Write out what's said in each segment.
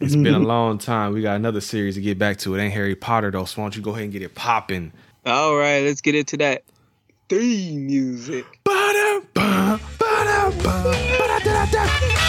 It's been a long time. We got another series to get back to. It ain't Harry Potter though, so why don't you go ahead and get it popping? All right, let's get into that theme music. Ba-da-ba, ba-da-ba, ba-da-da-da.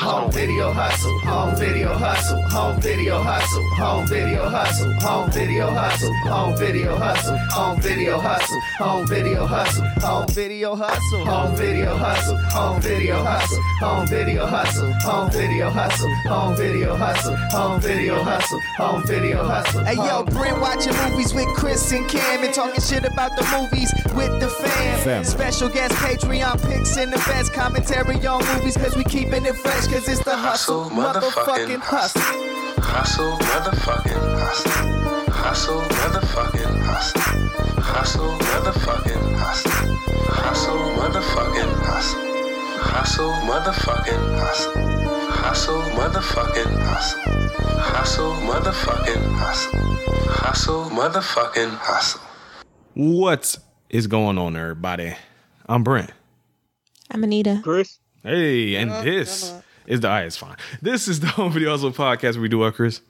Home video hustle, home video hustle, home video hustle, home video hustle, home video hustle, home video hustle, home video hustle, home video hustle, home video hustle, home video hustle, home video hustle, home video hustle, home video hustle, home video hustle, home video hustle, home video hustle. Hey yo, Brent watching movies with Chris and Cam and talking shit about the movies with the fam. Fam. Special guest Patreon picks and the best commentary on movies cause we keeping it fresh cause it's the hustle, motherfucking hustle. Hustle, motherfucking hustle. Hustle, motherfucking hustle. Hustle, motherfucking hustle. Hustle, motherfucking hustle. Hustle, motherfucking hustle. Hustle, motherfucking hustle. Hustle, motherfucking hustle. Hustle, motherfucking hustle. What is going on, everybody? I'm Brent. I'm Anita. Chris, Hey, and this is the eye. is fine. This is the Home Video Hustle podcast. Where we do what, Chris?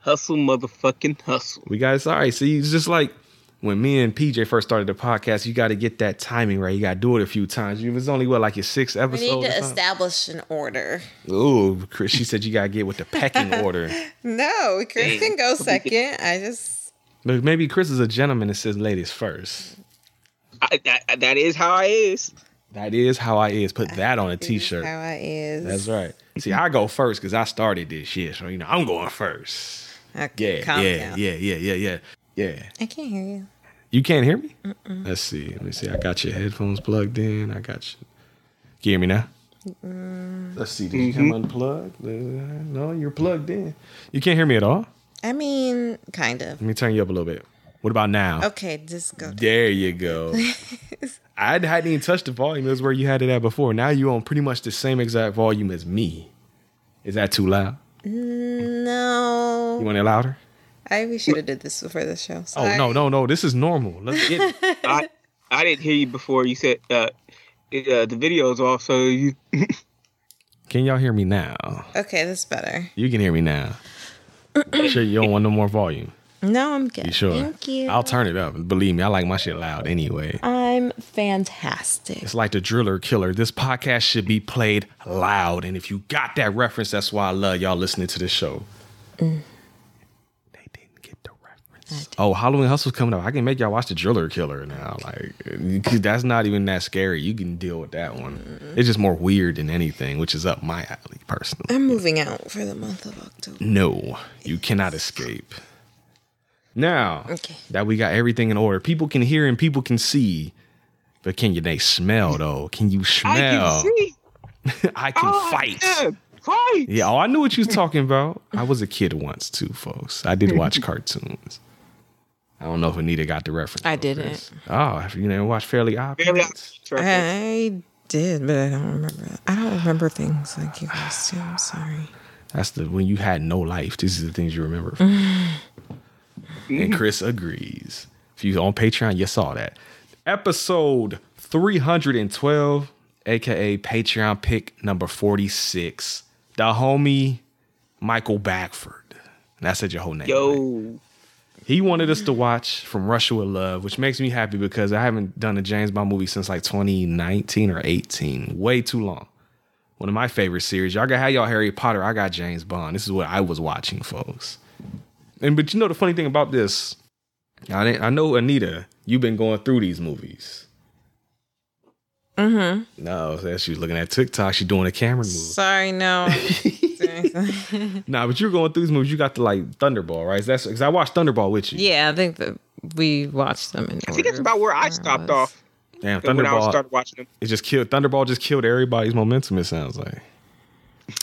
hustle, motherfucking hustle. We got it. All right. See, it's just like when me and PJ first started the podcast. You got to get that timing right. You got to do it a few times. You was only what like your sixth We episode. need to establish an order. Ooh, Chris. She said you got to get with the pecking order. No, Chris can go second. I just But maybe Chris is a gentleman and says ladies first. I, that, that is how I is. That is how I is. Put that on a t-shirt. how I is. That's right. See, I go first because I started this shit. So you know, I'm going first. Okay, Yeah, calm yeah, down. yeah, yeah, yeah, yeah, yeah. I can't hear you. You can't hear me? Let's see. Let me see. I got your headphones plugged in. I got you. Can you hear me now? Let's see. Did you come unplugged? Uh, No, you're plugged in. You can't hear me at all? I mean, kind of. Let me turn you up a little bit. What about now? Okay, just go. There you go. I hadn't even touched the volume. It was where you had it at before. Now you on pretty much the same exact volume as me. Is that too loud? No. You want it louder? I we should have did this before the show. Oh no, no, no. This is normal. Let's get it. I I didn't hear you before. You said uh, it, uh the video's off, so you Can y'all hear me now? Okay, that's better. You can hear me now. sure you don't want no more volume. No, I'm good. You sure? Thank you. I'll turn it up. Believe me, I like my shit loud anyway. I'm fantastic. It's like the driller killer. This podcast should be played loud. And if you got that reference, that's why I love y'all listening to this show. Mm. They didn't get the reference. Oh, Halloween Hustle's coming up. I can make y'all watch the driller killer now. Like, that's not even that scary. You can deal with that one. It's just more weird than anything, which is up my alley, personally. I'm moving out for the month of October. No, you cannot escape. Now Okay. that we got everything in order, people can hear and people can see, but can you they smell though? Can you smell? I smell? can see. I can Oh, fight. yeah, fight. Yeah, oh, I knew what you was talking about. I was a kid once too, folks. I did watch cartoons. I don't know if Anita got the reference. I didn't. Chris. Oh, you didn't watch Fairly Odd Fairly Parents? Odd- I did, but I don't remember. I don't remember things like you guys do. I'm sorry. That's the when you had no life. These are the things you remember. and mm-hmm. Chris agrees. If you're on Patreon, you saw that. Episode 312, aka Patreon pick number 46. The homie Michael Bagford. And I said your whole name. right? Yo, He wanted us to watch From Russia with Love, which makes me happy because I haven't done a James Bond movie since like 2019 or 18. Way too long. One of my favorite series. Y'all got how y'all Harry Potter. I got James Bond. This is what I was watching, folks. And but you know the funny thing about this, I didn't- I know Anita, you've been going through these movies. Mm-hmm. No, so she was looking at TikTok. She doing a camera move. Sorry, no. Nah, but you're going through these movies. You got the like Thunderball, right? That's because I watched Thunderball with you. yeah, I think that we watched them in I think that's about where I stopped off Damn, when I Thunderball. started watching them. It just killed Thunderball. Just killed everybody's momentum. It sounds like.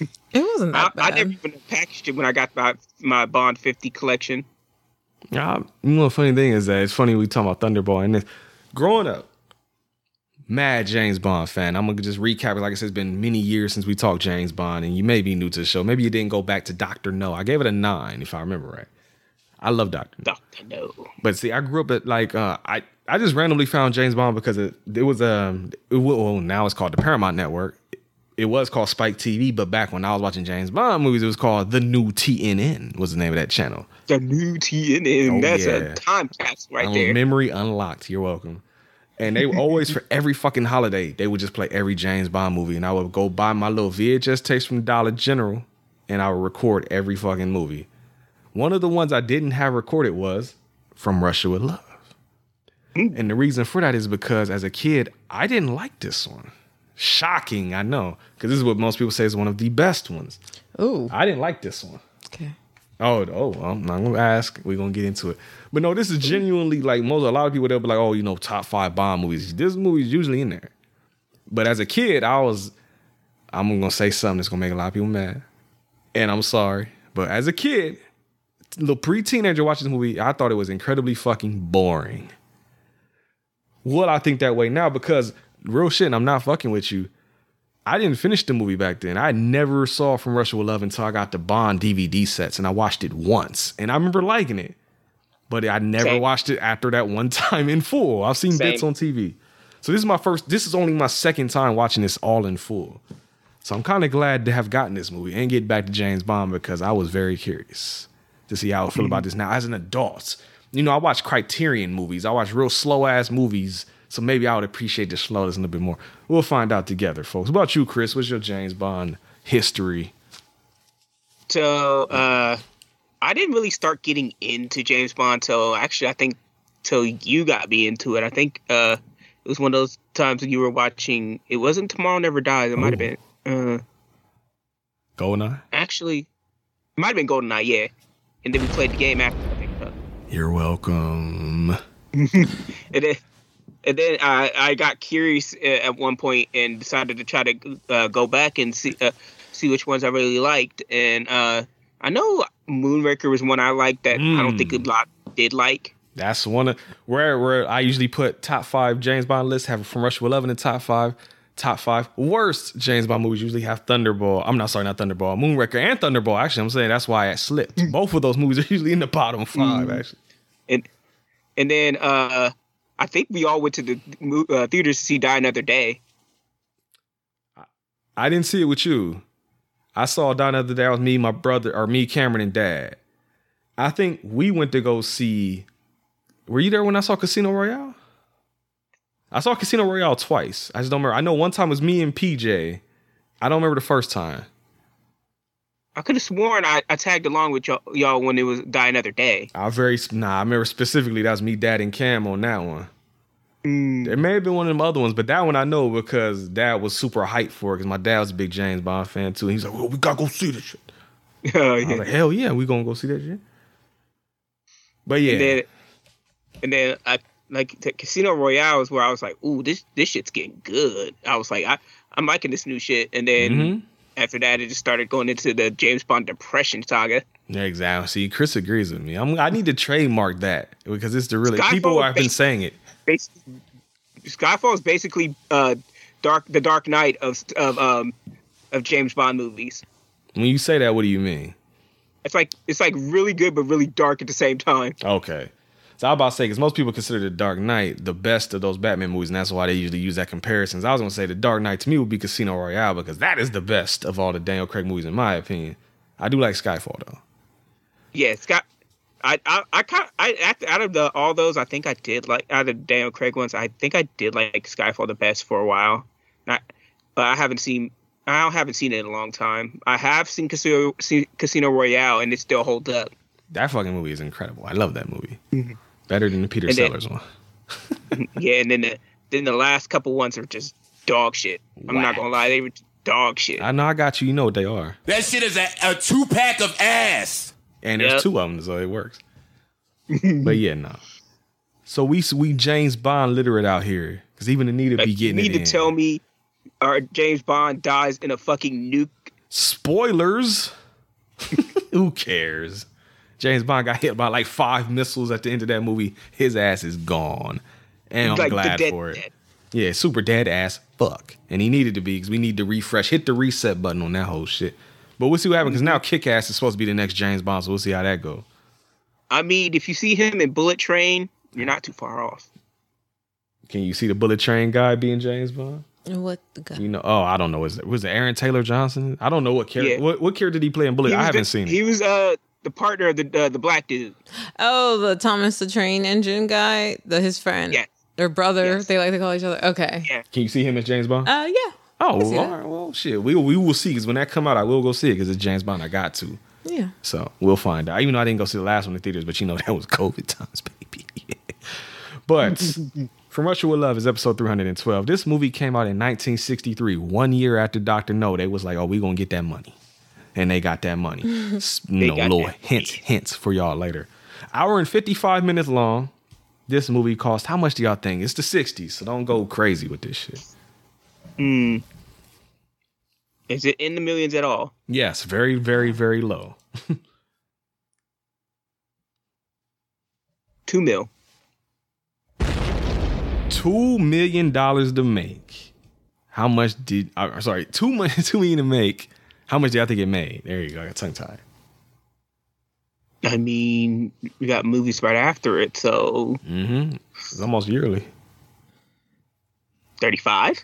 It wasn't I, that I bad. never even packaged it when I got my my Bond 50 collection. Yeah, you know funny thing is that it's funny we talking about Thunderball and this. Growing up, mad James Bond fan. I'm gonna just recap it. Like I said, it's been many years since we talked James Bond, and you may be new to the show. Maybe you didn't go back to Doctor No. I gave it a nine, if I remember right. I love Doctor No. Doctor No. But see, I grew up at like uh, I I just randomly found James Bond because it it was um it, well now it's called the Paramount Network. It was called Spike TV, but back when I was watching James Bond movies, it was called the new TNN. Was the name of that channel? The new TNN. Oh, That's yeah. a time capsule right Um, there. Memory unlocked. You're welcome. And they would always for every fucking holiday, they would just play every James Bond movie, and I would go buy my little VHS tapes from Dollar General, and I would record every fucking movie. One of the ones I didn't have recorded was from Russia with Love. And the reason for that is because as a kid, I didn't like this one. Shocking, I know, because this is what most people say is one of the best ones. Ooh. I didn't like this one. Okay. Oh, oh, well, I'm not gonna ask. We're gonna get into it. But no, this is genuinely like most a lot of people they'll be like, oh, you know, top five Bond movies. This movie's usually in there. But as a kid, I was I'm gonna say something that's gonna make a lot of people mad. And I'm sorry. But as a kid, little pre-teenager watching this movie, I thought it was incredibly fucking boring. Would I think that way now? Because real shit, and I'm not fucking with you. I didn't finish the movie back then. I never saw From Russia with Love until I got the Bond DVD sets and I watched it once. And I remember liking it. But I never Same. watched it after that one time in full. I've seen Same. bits on TV. So this is my first, this is only my second time watching this all in full. So I'm kind of glad to have gotten this movie and get back to James Bond because I was very curious to see how I would feel about mm. this now as an adult. You know, I watch Criterion movies. I watch real slow ass movies. So maybe I would appreciate the slowness a little bit more. We'll find out together, folks. What about you, Chris? What's your James Bond history? So uh, I didn't really start getting into James Bond till actually I think till you got me into it. I think uh, it was one of those times when you were watching. It wasn't Tomorrow Never Dies. It might have been. Uh, Goldeneye? actually, it might have been GoldenEye. Yeah, and then we played the game after. I think. You're welcome. and then and then I I got curious uh, at one point and decided to try to uh, go back and see uh, see which ones I really liked. And uh, I know Moonraker was one I liked that I don't think a lot did like. That's one of where where I usually put top five James Bond lists have From Russia with Love in the top five. Top five worst James Bond movies usually have Thunderball. I'm not sorry, not Thunderball, Moonraker and Thunderball. Actually, I'm saying that's why I slipped. Both of those movies are usually in the bottom five. Actually, And and then uh, I think we all went to the uh, theaters to see Die Another Day. I didn't see it with you. I saw it the other day. It was me, my brother, or me, Cameron, and Dad. I think we went to go see. Were you there when I saw Casino Royale? I saw Casino Royale twice. I just don't remember. I know one time was me and PJ. I don't remember the first time. I could have sworn I, I tagged along with y'all, y'all when it was Die Another Day. I very nah. I remember specifically that was me, Dad, and Cam on that one. There may have been one of them other ones, but that one I know because Dad was super hyped for it because my dad was a big James Bond fan too. He's like, "Well, we gotta go see this shit." I was yeah. like, "Hell yeah, we gonna go see that shit." But yeah, And then and then I like the Casino Royale is where I was like, ooh, this this shit's getting good. I was like, I I'm liking this new shit. And then Mhm. After that, it just started going into the James Bond depression saga. Yeah, exactly. See, Chris agrees with me. I'm, I need to trademark that because it's the really Skyfall people have been saying it. Skyfall is basically uh dark the Dark Knight of of um of James Bond movies. When you say that, what do you mean? It's like it's like really good but really dark at the same time. Okay. So I was about to say because most people consider the Dark Knight the best of those Batman movies, and that's why they usually use that comparisons. I was gonna say the Dark Knight to me would be Casino Royale because that is the best of all the Daniel Craig movies in my opinion. I do like Skyfall though. Yeah, Scott. I I I kind I after- out of the all those, I think I did like out of the Daniel Craig ones. I think I did like Skyfall the best for a while. Not, but I haven't seen. I haven't seen it in a long time. I have seen Casino see, Casino Royale, and it still holds up. That fucking movie is incredible. I love that movie. Mm-hmm. Better than the Peter And then- Sellers one. Yeah, and then the then the last couple ones are just dog shit. I'm not gonna lie, they were dog shit. I know I got you. You know what they are. That shit is a, a two pack of ass. And there's Yep. two of them, so it works. but yeah, no. So we we James Bond literate out here because even Anita Like, be getting. you need it to in. tell me, or James Bond dies in a fucking nuke. Spoilers. Who cares? James Bond got hit by like five missiles at the end of that movie. His ass is gone, and I'm like glad dead- for it. dead. Yeah, super dead ass fuck, and he needed to be because we need to refresh, hit the reset button on that whole shit. But we'll see what happens because now Kick Ass is supposed to be the next James Bond, so we'll see how that go. I mean, if you see him in Bullet Train, you're not too far off. Can you see the Bullet Train guy being James Bond? What the guy? You know, oh, I don't know. Was it was it Aaron Taylor Johnson? I don't know what character. Yeah. What, what character did he play in Bullet? I haven't the- seen He it. was uh the partner of the uh, the black dude. Oh, the Thomas the Train Engine guy, the his friend, Yes. their brother. Yes. They like to call each other. Okay. Yeah. Can you see him as James Bond? Uh, yeah. oh, well, all right, well, shit. We we will see because when that come out, I will go see it because it's James Bond. I got to. Yeah. So we'll find out. Even though I didn't go see the last one in theaters, but you know that was COVID times, baby. but From Russia with Love is episode 312. This movie came out in 1963, one year after Doctor No. They was like, "Oh, we gonna get that money," and they got that money. S- you know, little hints, hints for y'all later. Hour and 55 minutes long. This movie cost how much do y'all think? It's the 60s, so don't go crazy with this shit. Hmm. Is it in the millions at all? Yes, very, very, very low. Two mil. two million dollars to make. How much did? Uh, sorry, two million, two million to make. How much do y'all think it made? There you go. I got tongue tied. I mean, we got movies right after it, so Mm-hmm. It's almost yearly. thirty-five.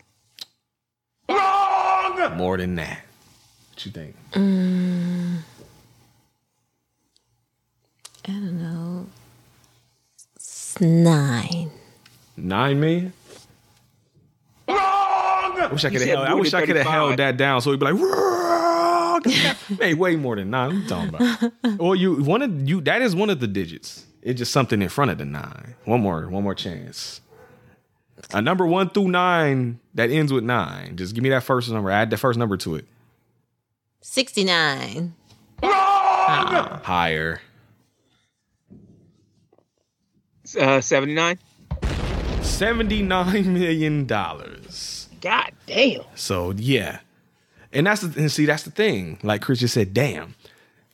Wrong. More than that. What you think? I don't know. It's nine. Nine million. I wish I could have held. I wish I could have held that down. So he'd be like, "Wrong." "Hey, way more than nine. What you talking about?" Well, you one of you. That is one of the digits. It's just something in front of the nine. One more. One more chance. A number one through nine that ends with nine. Just give me that first number. Add the first number to it. 69. Higher. Uh, seventy-nine. Seventy-nine million dollars. God damn. So yeah, and that's the and see that's the thing. Like Chris just said, damn,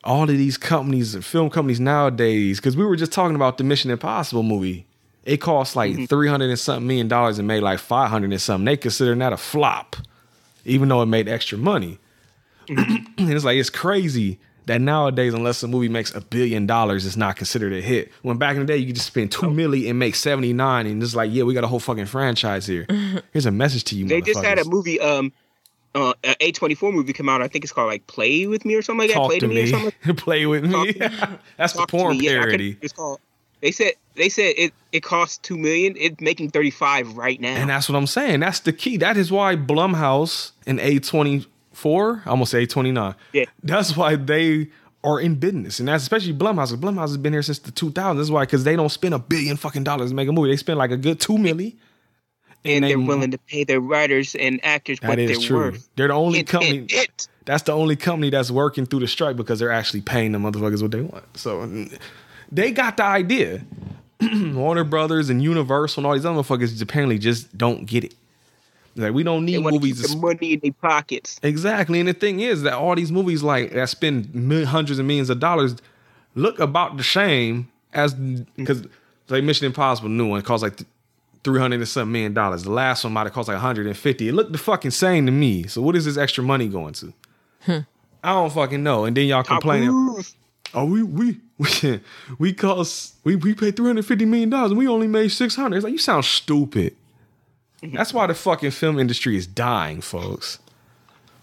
all of these companies, film companies nowadays, because we were just talking about the Mission Impossible movie. It cost like three hundred and something million dollars and made like five hundred and something. They considering that a flop, even though it made extra money. and it's like it's crazy that nowadays, unless a movie makes a billion dollars, it's not considered a hit. When back in the day, you could just spend two milli and make seventy nine, and it's like, yeah, we got a whole fucking franchise here. Here's a message to you. They just had a movie, um, uh, a twenty-four movie come out. I think it's called like "Play with Me" or something like that. Play to to me, or something. Like Play with me. Talk That's the Talk porn Me. Yeah, can- parody. it's called. They said they said it it costs two million. It's making thirty-five right now. And that's what I'm saying. That's the key. That is why Blumhouse and A24, I almost say A29. Yeah. That's why they are in business. And that's especially Blumhouse. Blumhouse has been here since the 2000s. That's why, because they don't spend a billion fucking dollars to make a movie. They spend like a good two milli. And they- they're willing to pay their writers and actors what they're true. worth. They're the only Hint, company. hint, hint. That's the only company that's working through the strike because they're actually paying the motherfuckers what they want. So they got the idea. Warner Brothers and Universal and all these other motherfuckers apparently just don't get it. Like we don't need want to keep movies. to the money in their pockets. Exactly. And the thing is that all these movies like that spend hundreds of millions of dollars look about the same as because like Mission Impossible new one costs like three hundred and some million dollars. The last one might have cost like 150. It looked the fucking same to me. So what is this extra money going to? I don't fucking know. And then y'all complaining. Oh, we we we we cost we we paid three hundred fifty million dollars and we only made six hundred. It's like you sound stupid. That's why the fucking film industry is dying, folks.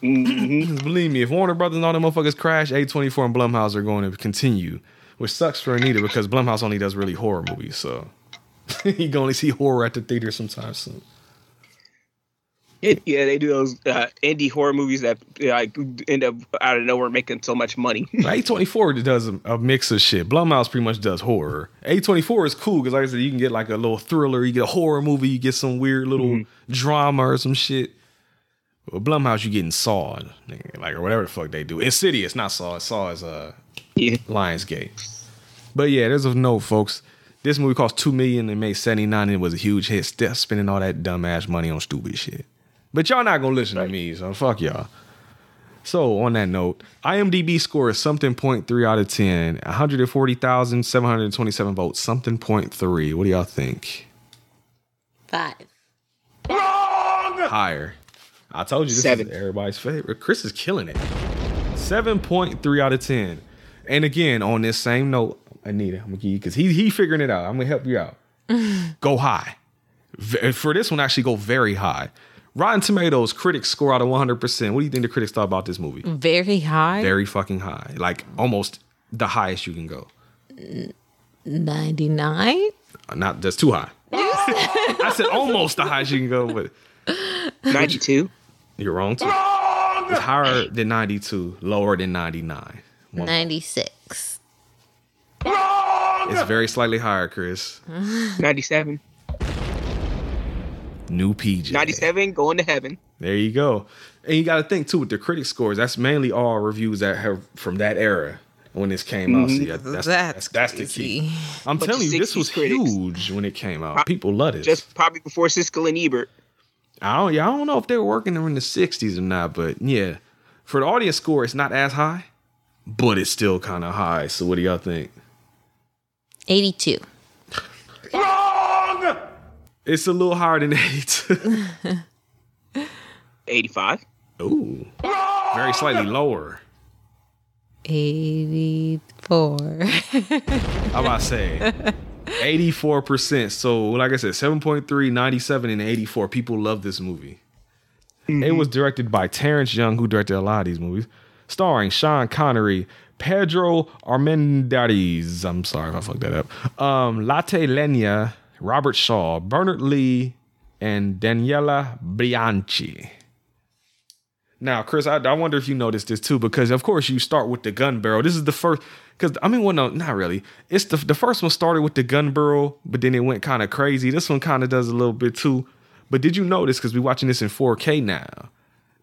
Mm-hmm. Believe me, if Warner Brothers and all them motherfuckers crash, A24 and Blumhouse are going to continue, which sucks for Anita because Blumhouse only does really horror movies, so you can only see horror at the theater sometimes soon. It, yeah, they do those uh, indie horror movies that like end up out of nowhere making so much money. A24 does a, a mix of shit. Blumhouse pretty much does horror. A24 is cool because, like I said, you can get like a little thriller, you get a horror movie, you get some weird little drama or some shit. With Blumhouse, you getting Saw, like or whatever the fuck they do. Insidious, not Saw. Saw is uh yeah. Lionsgate. But yeah, there's a note, folks. This movie cost two million and made seventy nine, and it was a huge hit. Still spending all that dumbass money on stupid shit. But y'all not gonna listen to me, so fuck y'all. So on that note, IMDb score is something point three out of ten. One hundred and forty thousand seven hundred twenty seven votes. Something point three. What do y'all think? Five. Wrong. Higher. I told you this Seven. is everybody's favorite. Chris is killing it. Seven point three out of ten. And again, on this same note, Anita, I'm gonna give you because he he figuring it out. I'm gonna help you out. go high. For this one, actually go very high. Rotten Tomatoes critics score out of 100%. What do you think the critics thought about this movie? Very high. Very fucking high. Like almost the highest you can go. 99. Uh, not that's too high. I said almost the highest you can go, but 92. you're wrong too. It's higher than 92, lower than 99. One- 96. It's very slightly higher, Chris. 97. New PJ. 97 going to heaven. There you go. And you got to think too with the critic scores. That's mainly all reviews that have from that era when this came out. Mm-hmm. See, that- that's, that's, that's the key. I'm Bunch telling you, this was critics. huge when it came out. People loved it. Just probably before Siskel and Ebert. I don't, yeah, I don't know if they were working in the 60s or not, but yeah, for the audience score, it's not as high, but it's still kind of high. So what do y'all think? 82. Wrong! It's a little higher than 82. 85. Ooh, very slightly lower. 84. How about to say 84%. So, like I said, 7.3, 97, and 84. People love this movie. It mm-hmm. was directed by Terrence Young, who directed a lot of these movies, starring Sean Connery, Pedro Armendariz. I'm sorry if I fucked that up. Um, Lotte Lenya, Robert Shaw, Bernard Lee, and Daniela Bianchi. Now, Chris, I, I wonder if you noticed this too, because of course you start with the gun barrel. This is the first, because I mean, well, no, not really. It's the the first one started with the gun barrel, but then it went kind of crazy. This one kind of does a little bit too. But did you notice? Because we're watching this in 4K now.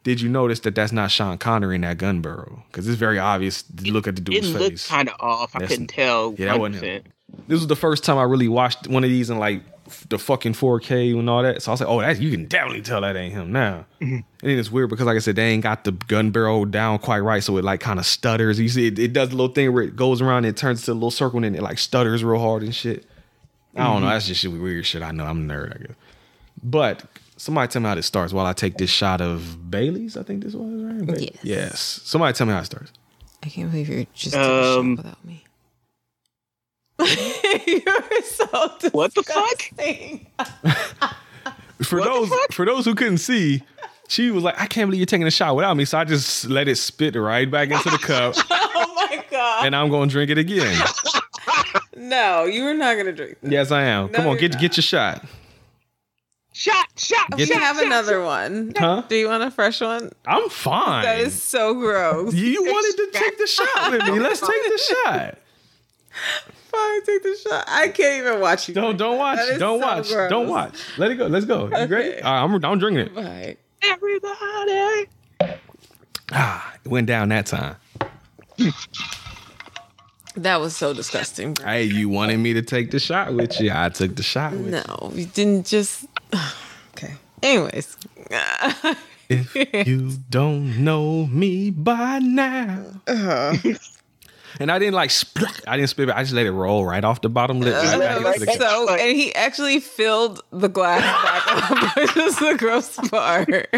Did you notice that that's not Sean Connery in that gun barrel? Because it's very obvious. to Look at the It dude's looked face. kind of off. I That's- couldn't tell. Yeah, that wasn't him. This was the first time I really watched one of these in like the fucking 4K and all that. So I was like, oh, that you can definitely tell that ain't him now. Mm-hmm. And then it's weird because, like I said, they ain't got the gun barrel down quite right, so it like kind of stutters. You see, it, it does a little thing where it goes around and it turns to a little circle and then it like stutters real hard and shit. I don't mm-hmm. know. That's just weird shit. I know. I'm a nerd, I guess. But somebody tell me how this starts while I take this shot of Bailey's. I think this was right. Ba- Yes. Yes. Somebody tell me how it starts. I can't believe you're just taking a Um, shot without me. you're so What the fuck? disgusting. for What those fuck? for those who couldn't see, she was like, "I can't believe you're taking a shot without me." So I just let it spit right back into the cup, Oh my god! and I'm going to drink it again. No, you are not gonna drink. That. Yes, I am. Come on, you're get get your shot, Shot, shot, We Get- have another one. huh? Do you want a fresh one? I'm fine. That is so gross. you wanted to take the shot with me. Let's take the shot. Fine, take the shot. I can't even watch you. Don't don't watch. Don't so watch. gross. Don't watch. Let it go. Let's go. You ready? great? All right, I'm I'm drinking it. Bye. Everybody. Ah, it went down that time. That was so disgusting. Hey, you wanted me to take the shot with you. I took the shot with you. No, you didn't just. Okay. Anyways. If you don't know me by now. Uh-huh. And I didn't like split. I didn't spit it. I just let it roll right off the bottom lip. right That back the cup. so, and he actually filled the glass back up, which is the gross part.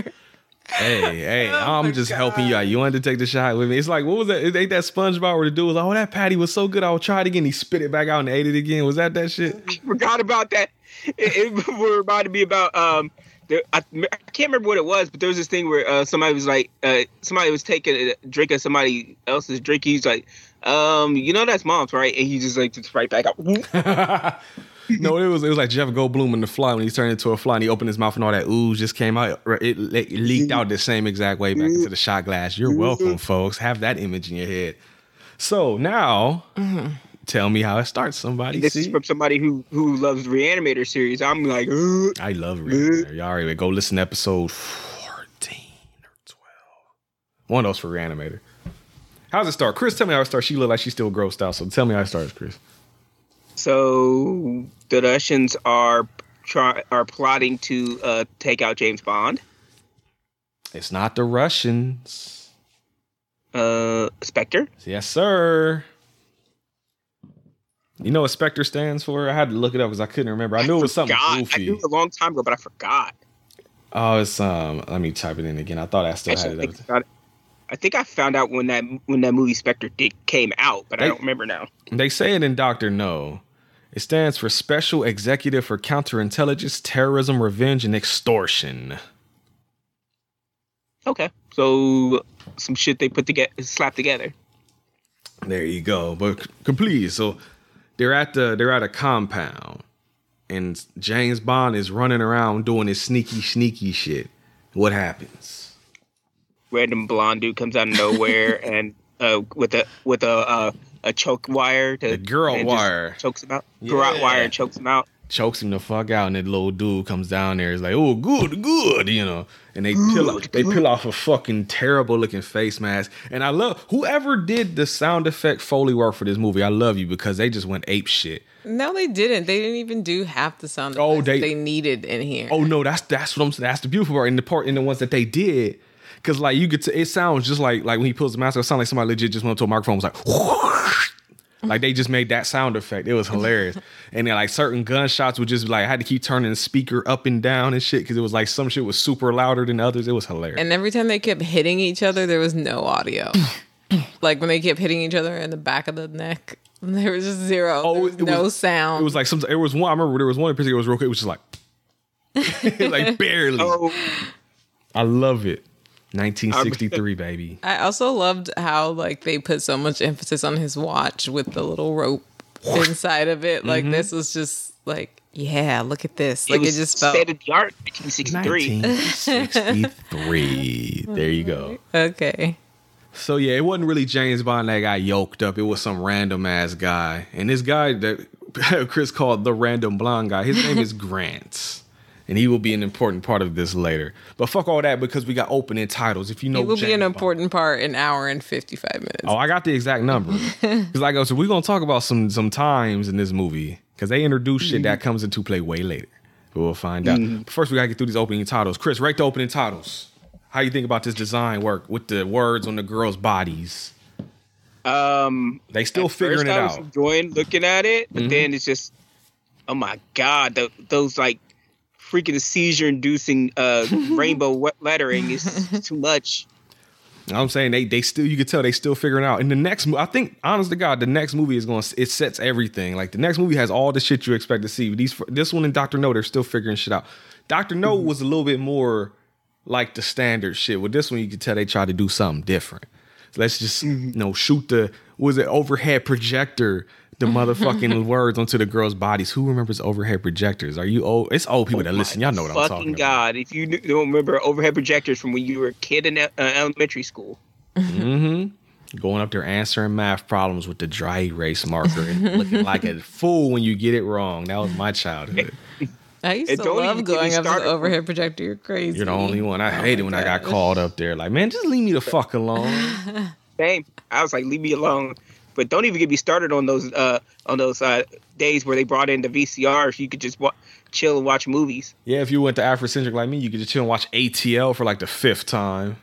Hey, hey, Oh I'm just helping you out. You wanted to take the shot with me. It's like, what was that? It ain't that SpongeBob where the dude was like, oh, that patty was so good. I'll try it again. He spit it back out and ate it again. Was that that shit? Forgot about that. It, it reminded me about um. There, I, I can't remember what it was, but there was this thing where uh, somebody was like, uh, somebody was taking a drink of somebody else's drink. He's like, um, you know that's mom's, right? And he just like just right back up. no, it was it was like Jeff Goldblum in the fly when he turned into a fly and he opened his mouth and all that ooze just came out. It, it leaked out the same exact way back into the shot glass. You're welcome, folks. Have that image in your head. So now, tell me how it starts. Somebody This see? is from somebody who who loves Reanimator series. I'm like, "Ugh." I love Reanimator. Y'all already go listen to episode 14 or 12. One of those for Reanimator. How's it start? Chris, tell me how it starts. She look like she's still grossed out, so tell me how it starts, Chris. so the Russians are try are plotting to uh, take out James Bond. It's not the Russians. Uh, Spectre. Yes, sir. You know what Spectre stands for? I had to look it up because I couldn't remember. I knew it was something God, I knew it a long time ago, but I forgot. Oh, it's um. Let me type it in again. I thought I still Actually, had think, it. I found- I think I found out when that when that movie Spectre did came out, but I don't remember now. They say it in Doctor No. It stands for Special Executive for Counterintelligence, Terrorism, Revenge, and Extortion. Okay, so some shit they put together, slapped together. There you go. But complete. So they're at the they're at a compound, and James Bond is running around doing his sneaky sneaky shit. What happens? Random blonde dude comes out of nowhere and uh, with a with a uh, a choke wire to The girl wire. chokes him out. Yeah. wire chokes him out. Chokes him the fuck out, and that little dude comes down there. Is like, oh, good, good, you know. And they peel they peel off a fucking terrible looking face mask. And I love whoever did the sound effect foley work for this movie. I love you because they just went ape shit. No, they didn't. They didn't even do half the sound Oh, they- they needed in here. Oh no, that's that's what I'm saying. That's the beautiful part. In the part in the ones that they did, because like you get to, it sounds just like like when he pulls the mask. It sounds like somebody legit just went up to a microphone and was like, whoosh. like they just made that sound effect. It was hilarious. and then like certain gunshots would just like I had to keep turning the speaker up and down and shit because it was like some shit was super louder than others. It was hilarious. And every time they kept hitting each other, there was no audio. like when they kept hitting each other in the back of the neck, there was just zero. Oh, was it no was- sound. it was like some. It was one. I remember there was one in particular. It was real quick. It was just like, like barely. Oh, I love it. 1963, baby. I also loved how like they put so much emphasis on his watch with the little rope inside of it. Mm-hmm. Like this was just like, yeah, look at this. Like it, was just felt state of the art. 1963. 1963. there you go. okay. So yeah, it wasn't really James Bond that got yoked up. It was some random ass guy, and this guy that Chris called the random blonde guy. His name is Grant, and he will be an important part of this later. But fuck all that because we got opening titles. If you know, it will be James an Bond- important part in hour and fifty five minutes. Oh, I got the exact number. Because like I said, we're gonna talk about some some times in this movie because they introduce shit that comes into play way later. But we'll find out. But first, we gotta get through these opening titles. Chris, rate the opening titles. How you think about this design work with the words on the girls' bodies? Um, They still at figuring first it I was out. Mm-hmm. enjoying looking at it, but then it's just, oh my god, tho- those like freaking seizure-inducing uh, rainbow lettering is too much. You know what I'm saying they they still you can tell they still figuring out. In the next, I think honest to God, the next movie is going to it sets everything. Like the next movie has all the shit you expect to see. These this one and Doctor No they're still figuring shit out. Doctor No was a little bit more like the standard shit. With this one, you can tell they tried to do something different. So let's just you know shoot the was it overhead projector. The motherfucking words onto the girls' bodies. Who remembers overhead projectors? Are you old? It's old people that listen. Y'all know what I'm Fucking talking about. Fucking God! If you don't remember overhead projectors from when you were a kid in uh, elementary school, going up there answering math problems with the dry erase marker and looking like a fool when you get it wrong. That was my childhood. I used It to don't even love get going up to started. the overhead projector. You're crazy. You're the only one. I hated when I got called up there. Like, man, just leave me the fuck alone. same. I was like, leave me alone. But don't even get me started on those uh on those uh days where they brought in the VCRs. You could just wa- chill and watch movies. Yeah, if you went to Afrocentric like me, you could just chill and watch ATL for like the fifth time.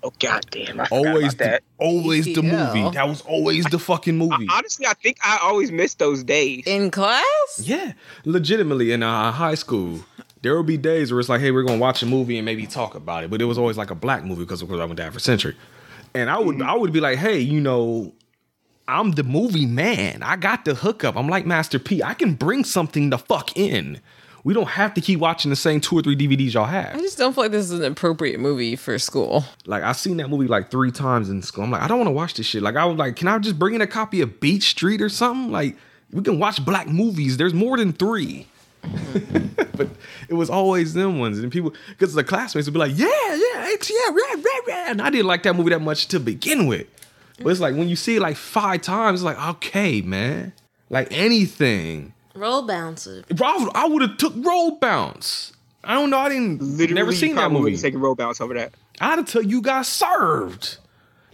Oh god damn! I Always, about the, that. always the movie. That was always the fucking movie. Honestly, I think I always missed those days. in class. Yeah, legitimately in uh, high school, there would be days where it's like, hey, we're gonna watch a movie and maybe talk about it, but it was always like a black movie because of course I went to Afrocentric, and I would I would be like, hey, you know, I'm the movie man. I got the hookup. I'm like Master P. I can bring something the fuck in. We don't have to keep watching the same two or three DVDs y'all have. I just don't feel like this is an appropriate movie for school. Like I've seen that movie like three times in school. I'm like, I don't want to watch this shit. Like I was like, can I just bring in a copy of Beat Street or something? Like we can watch black movies. There's more than three. but it was always them ones, and people because the classmates would be like, "Yeah, yeah, it's yeah, rah, rah, rah," and I didn't like that movie that much to begin with. But it's like when you see it like five times, it's like, okay, man, like anything. Roll bouncer. Bro, I would have took Roll Bounce. I don't know. I didn't Literally, never seen that probably movie. would've taken roll bounce over that. I'd have tell you got served.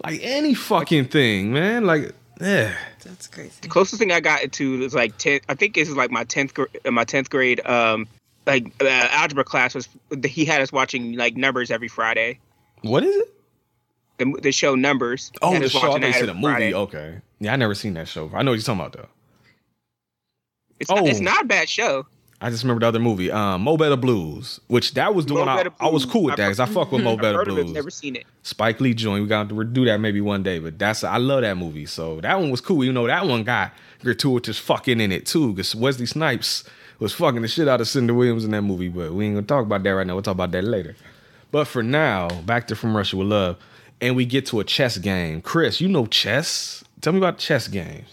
Like any fucking thing, man. Like, yeah. That's crazy. The closest thing I got into is like ten. I think this is like my tenth grade. My tenth grade. Um, like uh, algebra class was. He had us watching like numbers every Friday. What is it? The, the show numbers. Oh, the show. I thought you said a movie. Friday. Okay. Yeah, I never seen that show. I know what you're talking about though. It's, not, it's Oh. not a bad show. I just remember the other movie, um, Mo Better Blues, which that was the Mo one I, I was cool with that because I fuck with Mo Better heard of it, Blues. never seen it. Spike Lee joint. We got to do that maybe one day, but that's I love that movie. So that one was cool. You know that one got gratuitous fucking in it too, because Wesley Snipes was fucking the shit out of Cynda Williams in that movie. But we ain't gonna talk about that right now. We'll talk about that later. But for now, back to From Russia with Love, and we get to a chess game. Chris, you know chess. Tell me about chess games.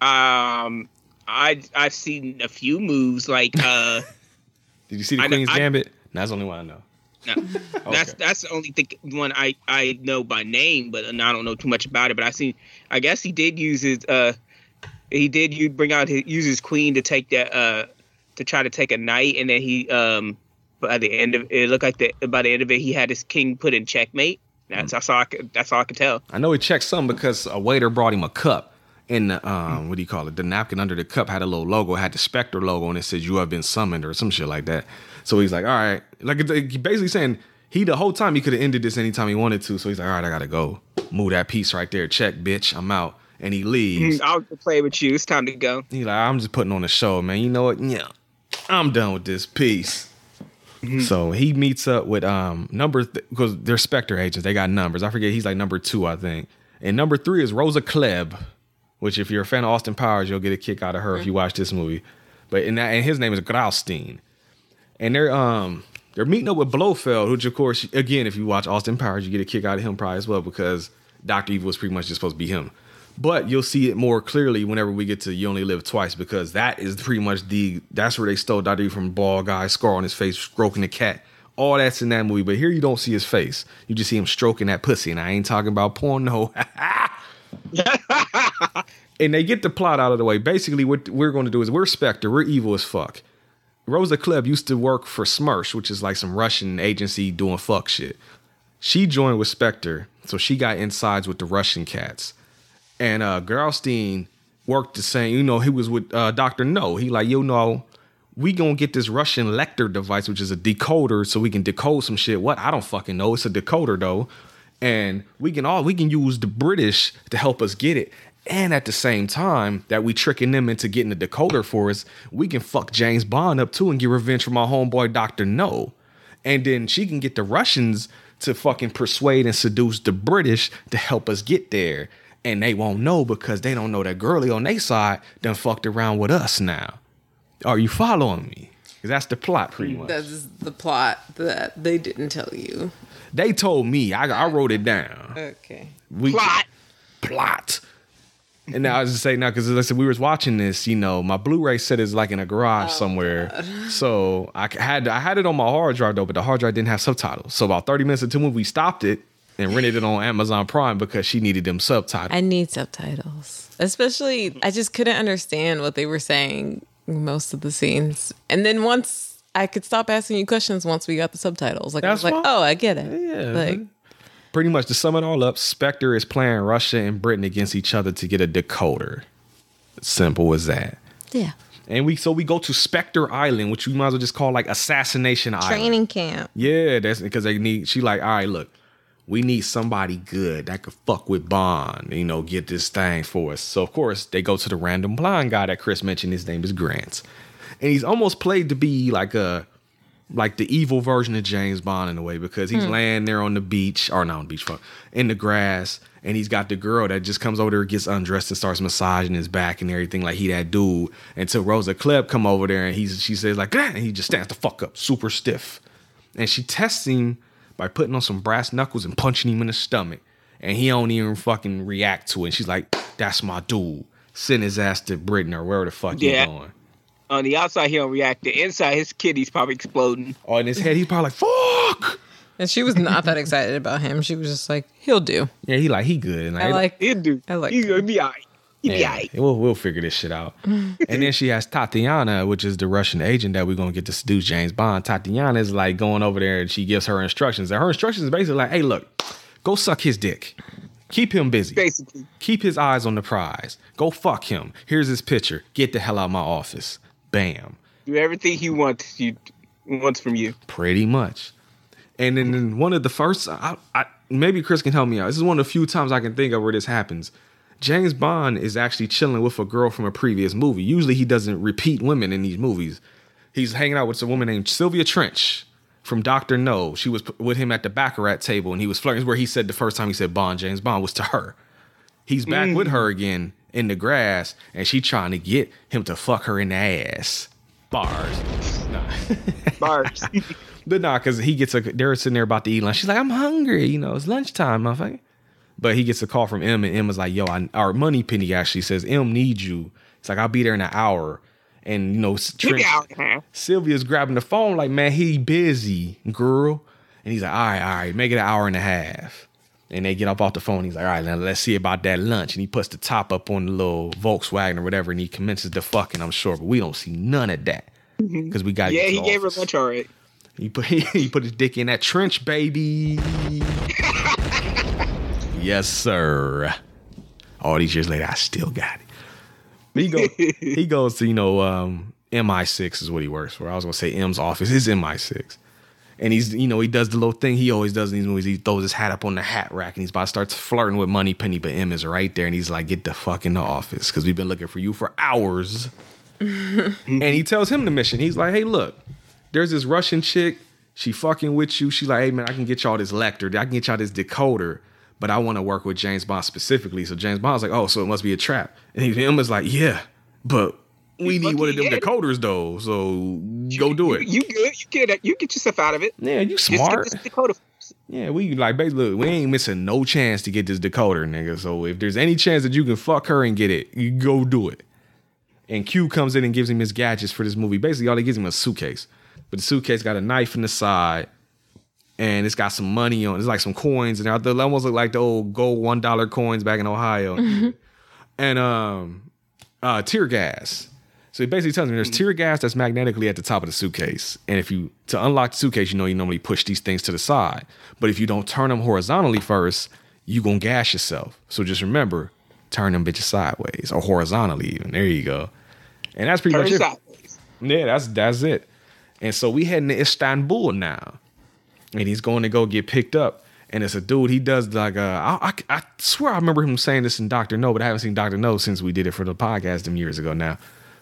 Um, I I've seen a few moves like uh. Did you see the I Queen's I- Gambit? No, that's the only one I know. No, that's that's the only thing one I I know by name, but I don't know too much about it. But I see, I guess he did use his uh, he did you bring out his use his queen to take that uh to try to take a knight, and then he um by the end of it looked like the by the end of it he had his king put in checkmate. That's that's all I could, that's all I could tell. I know he checked some because a waiter brought him a cup. And the um, what do you call it? The napkin under the cup had a little logo, had the Spectre logo, and it says "You have been summoned" or some shit like that. So he's like, "All right," like he basically saying he the whole time he could have ended this anytime he wanted to. So he's like, "All right, I gotta go. Move that piece right there. Check, bitch. I'm out." And he leaves. I'll play with you. It's time to go. He's like, "I'm just putting on a show, man. You know what? Yeah, I'm done with this piece." So he meets up with um number because they're Spectre agents. They got numbers. I forget. He's like number two, I think. And number three is Rosa Klebb, which if you're a fan of Austin Powers, you'll get a kick out of her if you watch this movie. But in that, and his name is Graustein. And they're um they're meeting up with Blofeld, which of course, again, if you watch Austin Powers, you get a kick out of him probably as well because Doctor Evil is pretty much just supposed to be him. But you'll see it more clearly whenever we get to You Only Live Twice because that is pretty much the that's where they stole Doctor from bald guy, scar on his face, stroking the cat. All that's in that movie, but here you don't see his face. You just see him stroking that pussy, and I ain't talking about porno. and they get the plot out of the way. Basically, what we're going to do is we're Spectre, we're evil as fuck. Rosa Klebb used to work for Smersh, which is like some Russian agency doing fuck shit. She joined with Spectre, so she got insides with the Russian cats. And uh Gerstein worked the same, you know, he was with uh Dr. No. He like, you know, we gonna get this Russian Lektor device, which is a decoder, so we can decode some shit. What? I don't fucking know. It's a decoder though. And we can all we can use the British to help us get it. And at the same time that we tricking them into getting the decoder for us, we can fuck James Bond up too and get revenge from my homeboy Dr. No. And then she can get the Russians to fucking persuade and seduce the British to help us get there. And they won't know because they don't know that girly on their side done fucked around with us now. Are you following me? 'Cause that's the plot pretty much. That's the plot that they didn't tell you. They told me. I, I wrote it down. Okay. We Plot. plot. And now I was just saying now because listen, we was watching this. You know, my Blu-ray set is like in a garage oh, somewhere, so I c- had I had it on my hard drive though, but the hard drive didn't have subtitles. So about thirty minutes into the movie, we stopped it and rented it on Amazon Prime because she needed them subtitles. I need subtitles. Especially, I just couldn't understand what they were saying most of the scenes. And then once I could stop asking you questions once we got the subtitles. Like, I was like, oh, I get it. Yeah. Like, Pretty much to sum it all up, Spectre is playing Russia and Britain against each other to get a decoder. Simple as that. yeah. And we so we go to Spectre Island, which we might as well just call like Assassination Island. Training camp. Yeah, that's because they need. She like, all right, look, we need somebody good that could fuck with Bond. You know, get this thing for us. So of course they go to the random blind guy that Chris mentioned. His name is Grant, and he's almost played to be like a like the evil version of James Bond in a way because he's hmm. laying there on the beach or not on the beach, fuck, in the grass, and he's got the girl that just comes over there, gets undressed, and starts massaging his back and everything like he that dude. Until Rosa Klebb come over there and he's she says like, and he just stands the fuck up, super stiff, and she tests him by putting on some brass knuckles and punching him in the stomach, and he don't even fucking react to it. And she's like, "That's my dude." Send his ass to Britain or wherever the fuck Yeah. he's going. On the outside, he don't react. The inside, his kidney's probably exploding. Oh, in his head, he's probably like, "Fuck." And she was not that excited about him. She was just like, he'll do. Yeah, he like he good. And I like, He'll do. I like He gonna be alright. He be Yeah, we'll we'll figure this shit out. and then she has Tatiana, which is the Russian agent that we're gonna get to seduce James Bond. Tatiana is like going over there and she gives her instructions. And her instructions is basically like, hey, look, go suck his dick. Keep him busy. Basically. Keep his eyes on the prize. Go fuck him. Here's his picture. Get the hell out of my office. Bam. Do everything he wants you wants from you. Pretty much. And then one of the first, I, I, maybe Chris can help me out. This is one of the few times I can think of where this happens. James Bond is actually chilling with a girl from a previous movie. Usually he doesn't repeat women in these movies. He's hanging out with a woman named Sylvia Trench from Doctor No. She was with him at the Baccarat table and he was flirting. Where he said the first time he said Bond, James Bond was to her. He's back with mm. her again in the grass and she trying to get him to fuck her in the ass. Bars. Nah. Barbs. But nah, because he gets a they're sitting there about to eat lunch. She's like, I'm hungry, you know, it's lunchtime, motherfucker. But he gets a call from M, and M is like, yo, I, our Moneypenny actually says M needs you. It's like I'll be there in an hour. And you know, Trent- hour and a half. Sylvia's grabbing the phone like, man, he busy, girl. And he's like, all right, all right, make it an hour and a half. And they get up off the phone. He's like, all right, now let's see about that lunch. And he puts the top up on the little Volkswagen or whatever, and he commences the fucking, I'm sure, but we don't see none of that. Mm-hmm. Because we got Yeah, he gave her lunch already. he put he put his dick in that trench, baby. yes, sir. All these years later, I still got it. But he go he goes to you know um, MI6 is what he works for. I was gonna say M's office is MI6, and he's you know he does the little thing he always does in these movies. He throws his hat up on the hat rack and he's about to start flirting with Moneypenny, but M is right there and he's like, "Get the fuck in the office because we've been looking for you for hours." and he tells him the mission. He's like, "Hey, look, there's this Russian chick. She fucking with you. She's like, hey man, I can get y'all this Lektor. I can get y'all this decoder, but I want to work with James Bond specifically. So James Bond's like, oh, so it must be a trap. And he, him is like, yeah, but we need one of them decoders though. So go do it. You good? You get you get yourself out of it. yeah, you Just smart. Dakota. Yeah, we like basically look, we ain't missing no chance to get this decoder, nigga. So if there's any chance that you can fuck her and get it, you go do it. And Q comes in and gives him his gadgets for this movie. Basically, all he gives him is a suitcase. But the suitcase got a knife in the side, and it's got some money on. it. It's like some coins, and they almost look like the old gold one dollar coins back in Ohio. And um, uh, tear gas. So he basically tells me there's tear gas that's magnetically at the top of the suitcase, and if you to unlock the suitcase, you know you normally push these things to the side. But if you don't turn them horizontally first, you gonna gas yourself. So just remember, turn them bitches sideways or horizontally. Even there you go. And that's pretty Turn much it. sideways. Yeah, that's that's it. And so we heading to Istanbul now, and he's going to go get picked up. And it's a dude. He does like uh, I, I I swear I remember him saying this in Doctor No, but I haven't seen Doctor No since we did it for the podcast them years ago now.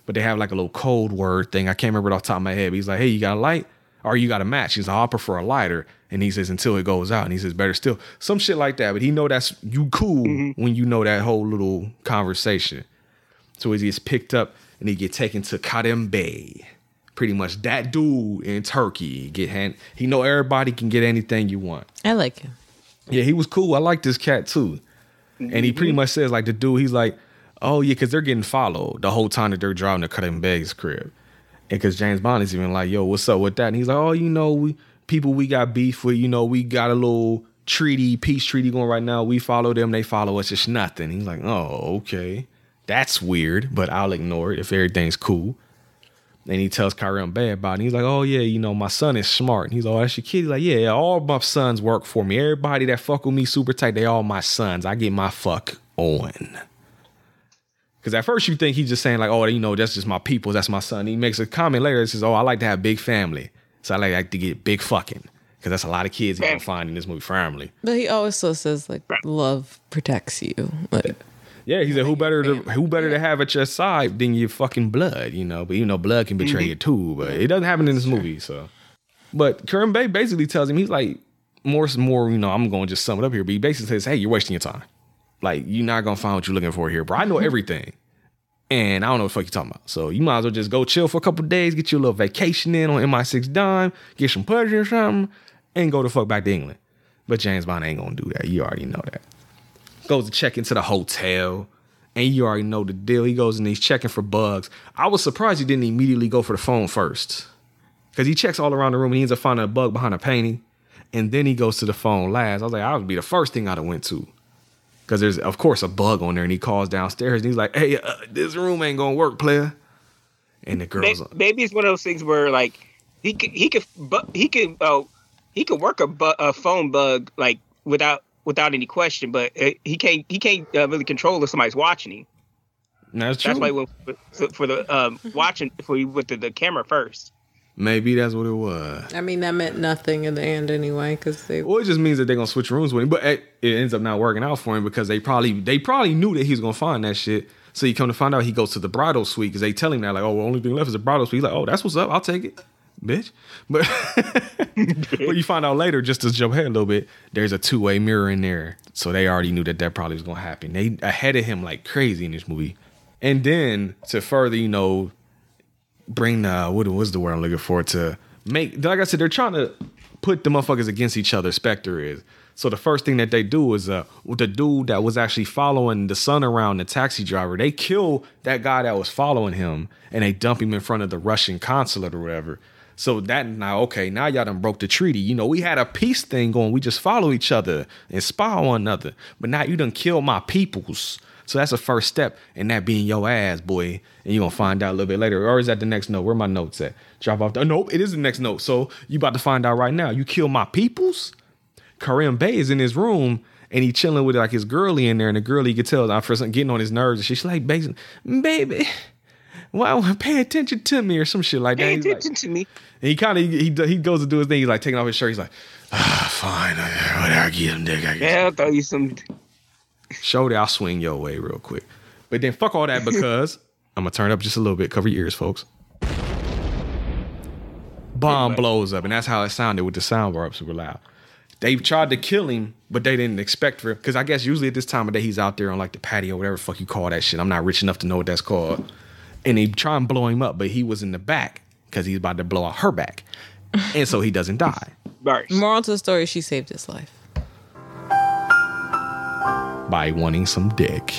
But they have like a little code word thing. I can't remember it off the top of my head. But he's like, "Hey, you got a light? Or you got a match?" He's like, "I prefer a lighter." And he says, "Until it goes out." And he says, "Better still." Some shit like that. But he know that's you cool when you know that whole little conversation. So he gets picked up and he get taken to Kerim Bey. Pretty much that dude in Turkey get hand. He know everybody can get anything you want. I like him. Yeah, he was cool. I like this cat too. And he pretty mm-hmm. much says like the dude. He's like, oh yeah, because they're getting followed the whole time that they're driving to Kerim Bey's crib. And because James Bond is even like, yo, what's up with that? And he's like, oh, you know, we people we got beef with. You know, we got a little treaty, peace treaty going right now. We follow them, they follow us. It's nothing. He's like, oh, okay. That's weird, but I'll ignore it if everything's cool. And he tells Kerim Bey about it. He's like, oh, yeah, you know, my son is smart. And he's like, oh, that's your kid. He's like, yeah, all my sons work for me. Everybody that fuck with me super tight, they all my sons. I get my fuck on. Because at first you think he's just saying, like, oh, you know, that's just my people. That's my son. He makes a comment later that says, oh, I like to have big family. So I like, like to get big fucking. Because that's a lot of kids you're going to find in this movie, family. But he still says like love protects you. Like, Yeah, he said, "Who better to who better to have at your side than your fucking blood?" You know, but even though blood can betray you too. But it doesn't happen in this movie. So, but Kerim Bey basically tells him he's like more more. You know, I'm going to just sum it up here. But he basically says, "Hey, you're wasting your time. Like you're not gonna find what you're looking for here, bro. I know everything." And I don't know what the fuck you're talking about. So you might as well just go chill for a couple days, get you a little vacation in on MI6 dime, get some pleasure or something, and go the fuck back to England. But James Bond ain't gonna do that. You already know that goes to check into the hotel. And you already know the deal. He goes and he's checking for bugs. I was surprised he didn't immediately go for the phone first. Because he checks all around the room and he ends up finding a bug behind a painting. And then he goes to the phone last. I was like, I would be the first thing I'd have went to. Because there's, of course, a bug on there. And he calls downstairs and he's like, hey, uh, this room ain't going to work, player. And the girl's May- Maybe it's one of those things where like he could he could he could oh he could work a, bu- a phone bug like without without any question, but uh, he can't he can't uh, really control if somebody's watching him. that's true. That's why he went for, for the um, watching for he went to the camera first. Maybe that's what it was. I mean, that meant nothing in the end anyway because they. Well, it just means that they're gonna switch rooms with him, but it, it ends up not working out for him because they probably they probably knew that he was gonna find that shit. So you come to find out he goes to the bridal suite because they tell him that like, oh, the only thing left is the bridal suite. He's like, oh, that's what's up. I'll take it, bitch. But but you find out later, just to jump ahead a little bit, there's a two way mirror in there, so they already knew that that probably was gonna happen. They ahead of him like crazy in this movie, and then to further, you know, bring the what was the word I'm looking for to make like I said, they're trying to put the motherfuckers against each other. Spectre is. So the first thing that they do is uh the dude that was actually following the son around the taxi driver, they kill that guy that was following him and they dump him in front of the Russian consulate or whatever. So that now okay, now y'all done broke the treaty. You know, we had a peace thing going. We just follow each other and spy on one another. But now you done kill my peoples. So that's the first step in that being your ass, boy. And you're gonna find out a little bit later. Or is that the next note? Where my notes at? Drop off the uh, nope, it is the next note. So you about to find out right now. You kill my peoples? Kerim Bey is in his room and he chilling with like his girlie in there, and the girlie you could tell I'm for getting on his nerves. And she's like, "Baby, baby, why pay attention to me or some shit like that." Pay He's like- attention to me. and he kind of he he goes to do his thing. He's like taking off his shirt. He's like, ah, fine, whatever. Get him, dick. I guess. Yeah, I'll throw you some. Shoulder, I'll swing your way real quick. But then fuck all that because I'm gonna turn up just a little bit. Cover your ears, folks. Bomb blows up, and that's how it sounded with the soundbar up super loud. They tried to kill him, but they didn't expect for because I guess usually at this time of day he's out there on like the patio, whatever the fuck you call that shit. I'm not rich enough to know what that's called. And they try and blow him up, but he was in the back because he's about to blow out her back, and so he doesn't die. Burst. Moral to the story: She saved his life. by wanting some dick.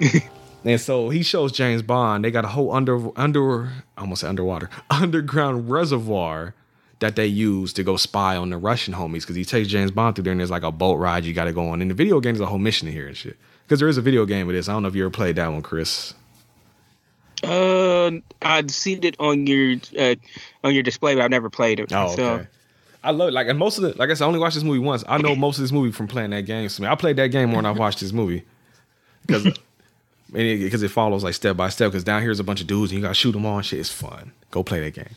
and so he shows James Bond. They got a whole under under almost underwater underground reservoir that they use to go spy on the Russian homies. Because he takes James Bond through there, and there's like a boat ride you got to go on. In the video game, there's a whole mission here and shit. Because there is a video game of this. I don't know if you ever played that one, Chris. Uh, I've seen it on your uh, on your display, but I've never played it. Oh, okay. So, I love it. Like, and most of the, like I said, I only watched this movie once. I know most of this movie from playing that game. So I played that game more than I watched this movie because because it follows like step by step. Because down here's a bunch of dudes and you got to shoot them all and shit. It's fun. Go play that game.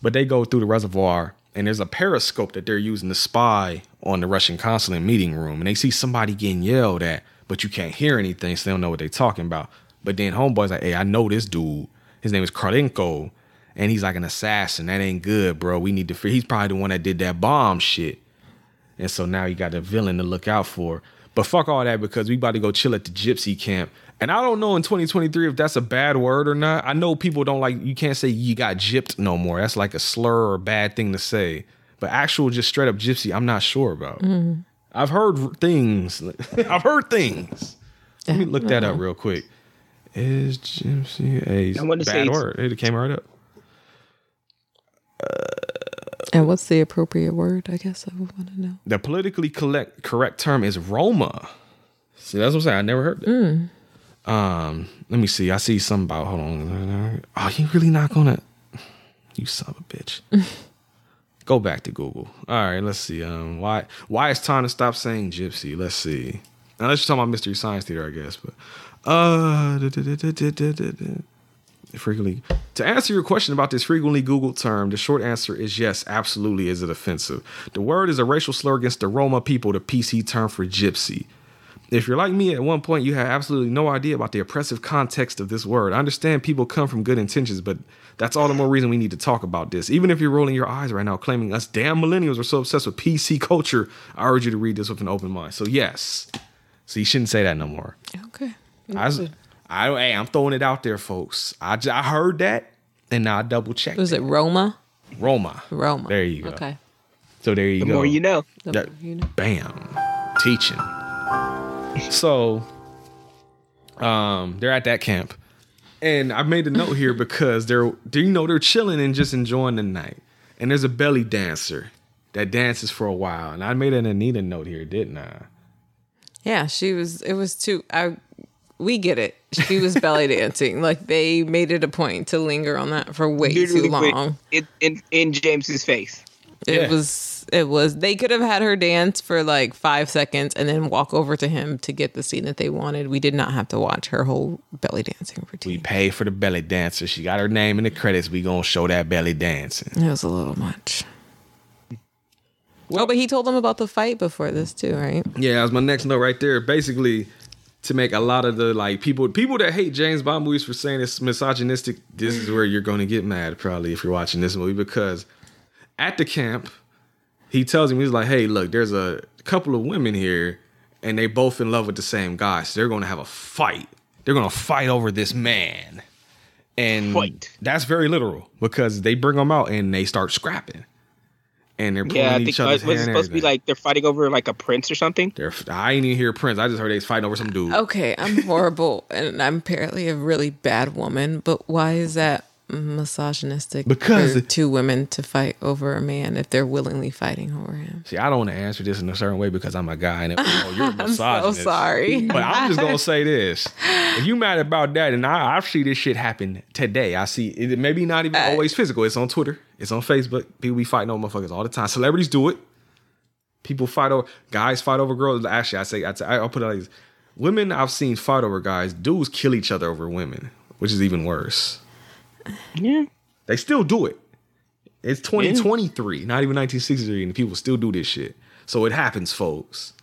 But they go through the reservoir and there's a periscope that they're using to spy on the Russian consulate meeting room, and they see somebody getting yelled at, but you can't hear anything, so they don't know what they're talking about. But then homeboy's like, "Hey, I know this dude. His name is Kralenko, and he's like an assassin. That ain't good, bro. We need to. Figure. He's probably the one that did that bomb shit." And so now you got a villain to look out for. But fuck all that because we about to go chill at the gypsy camp. And I don't know in 2023 if that's a bad word or not. I know people don't like you can't say you got gypped no more. That's like a slur or a bad thing to say. But actual just straight up gypsy, I'm not sure about. Mm-hmm. I've heard things. I've heard things. Let me look that up real quick. Is gypsy a I wanna bad say word? It came right up. And what's the appropriate word? I guess I would want to know. The politically correct correct term is Roma. See, that's what I'm saying. I never heard that. Um, let me see. I see something about. Hold on. Oh, you really not gonna? You son of a bitch. Go back to Google. All right, let's see. Um, why why it's time to stop saying gypsy? Let's see. Now let's just talk about mystery science theater, I guess. But uh, da- da- da- frequently to answer your question about this frequently Googled term, the short answer is yes, absolutely. Is it offensive? The word is a racial slur against the Roma people, the PC term for gypsy. If you're like me, at one point you had absolutely no idea about the oppressive context of this word. I understand people come from good intentions, but that's all the more reason we need to talk about this. Even if you're rolling your eyes right now, claiming us damn millennials are so obsessed with PC culture, I urge you to read this with an open mind. So yes, so you shouldn't say that no more. Okay. I, was, I, hey, I'm throwing it out there, folks. I, j- I heard that, and now I double checked. Was it Roma? Roma? Roma. There you go. Okay. So there you the go. more you know. The That- more you know. bam teaching so um they're at that camp and i made a note here because they're do you know they're chilling and just enjoying the night and there's a belly dancer that dances for a while and i made an anita note here didn't i Yeah, she was. It was too. I. We get it. She was belly dancing. Like they made it a point to linger on that for way Literally too long. in, in in James's face. It Yeah. was. It was. They could have had her dance for like five seconds and then walk over to him to get the scene that they wanted. We did not have to watch her whole belly dancing routine. we routine. pay for the belly dancer she got her name in the credits we gonna show that belly dancing It was a little much. oh, but he told them about the fight before this too, right? Yeah, that was my next note right there. Basically, to make a lot of the like people people that hate James Bond movies for saying it's misogynistic, this is where you're going to get mad probably if you're watching this movie because at the camp, he tells him he's like, "Hey, look, there's a couple of women here, and they both in love with the same guy, so they're going to have a fight. They're going to fight over this man." and Fight. that's very literal because they bring them out and they start scrapping, and they're pulling Yeah, I each think uh, other's was hair. it and supposed to be like they're fighting over like a prince or something? They're, I ain't even hear Prince. I just heard they was fighting over some dude. Okay, I'm horrible and I'm apparently a really bad woman, but why is that misogynistic Because- for two women to fight over a man if they're willingly fighting over him? See, I don't want to answer this in a certain way because I'm a guy and oh, you're a I'm so sorry. But I'm just gonna say this: if you mad about that, and I, I see this shit happen today. I see it. Maybe not even always physical. It's on Twitter. It's on Facebook. People be fighting over motherfuckers all the time. Celebrities do it. People fight over guys. Fight over girls. Actually, I say I say- I'll put it like this: women I've seen fight over guys. Dudes kill each other over women, which is even worse. Yeah. They still do it. It's 2023, not even 1963, and people still do this shit. So it happens, folks.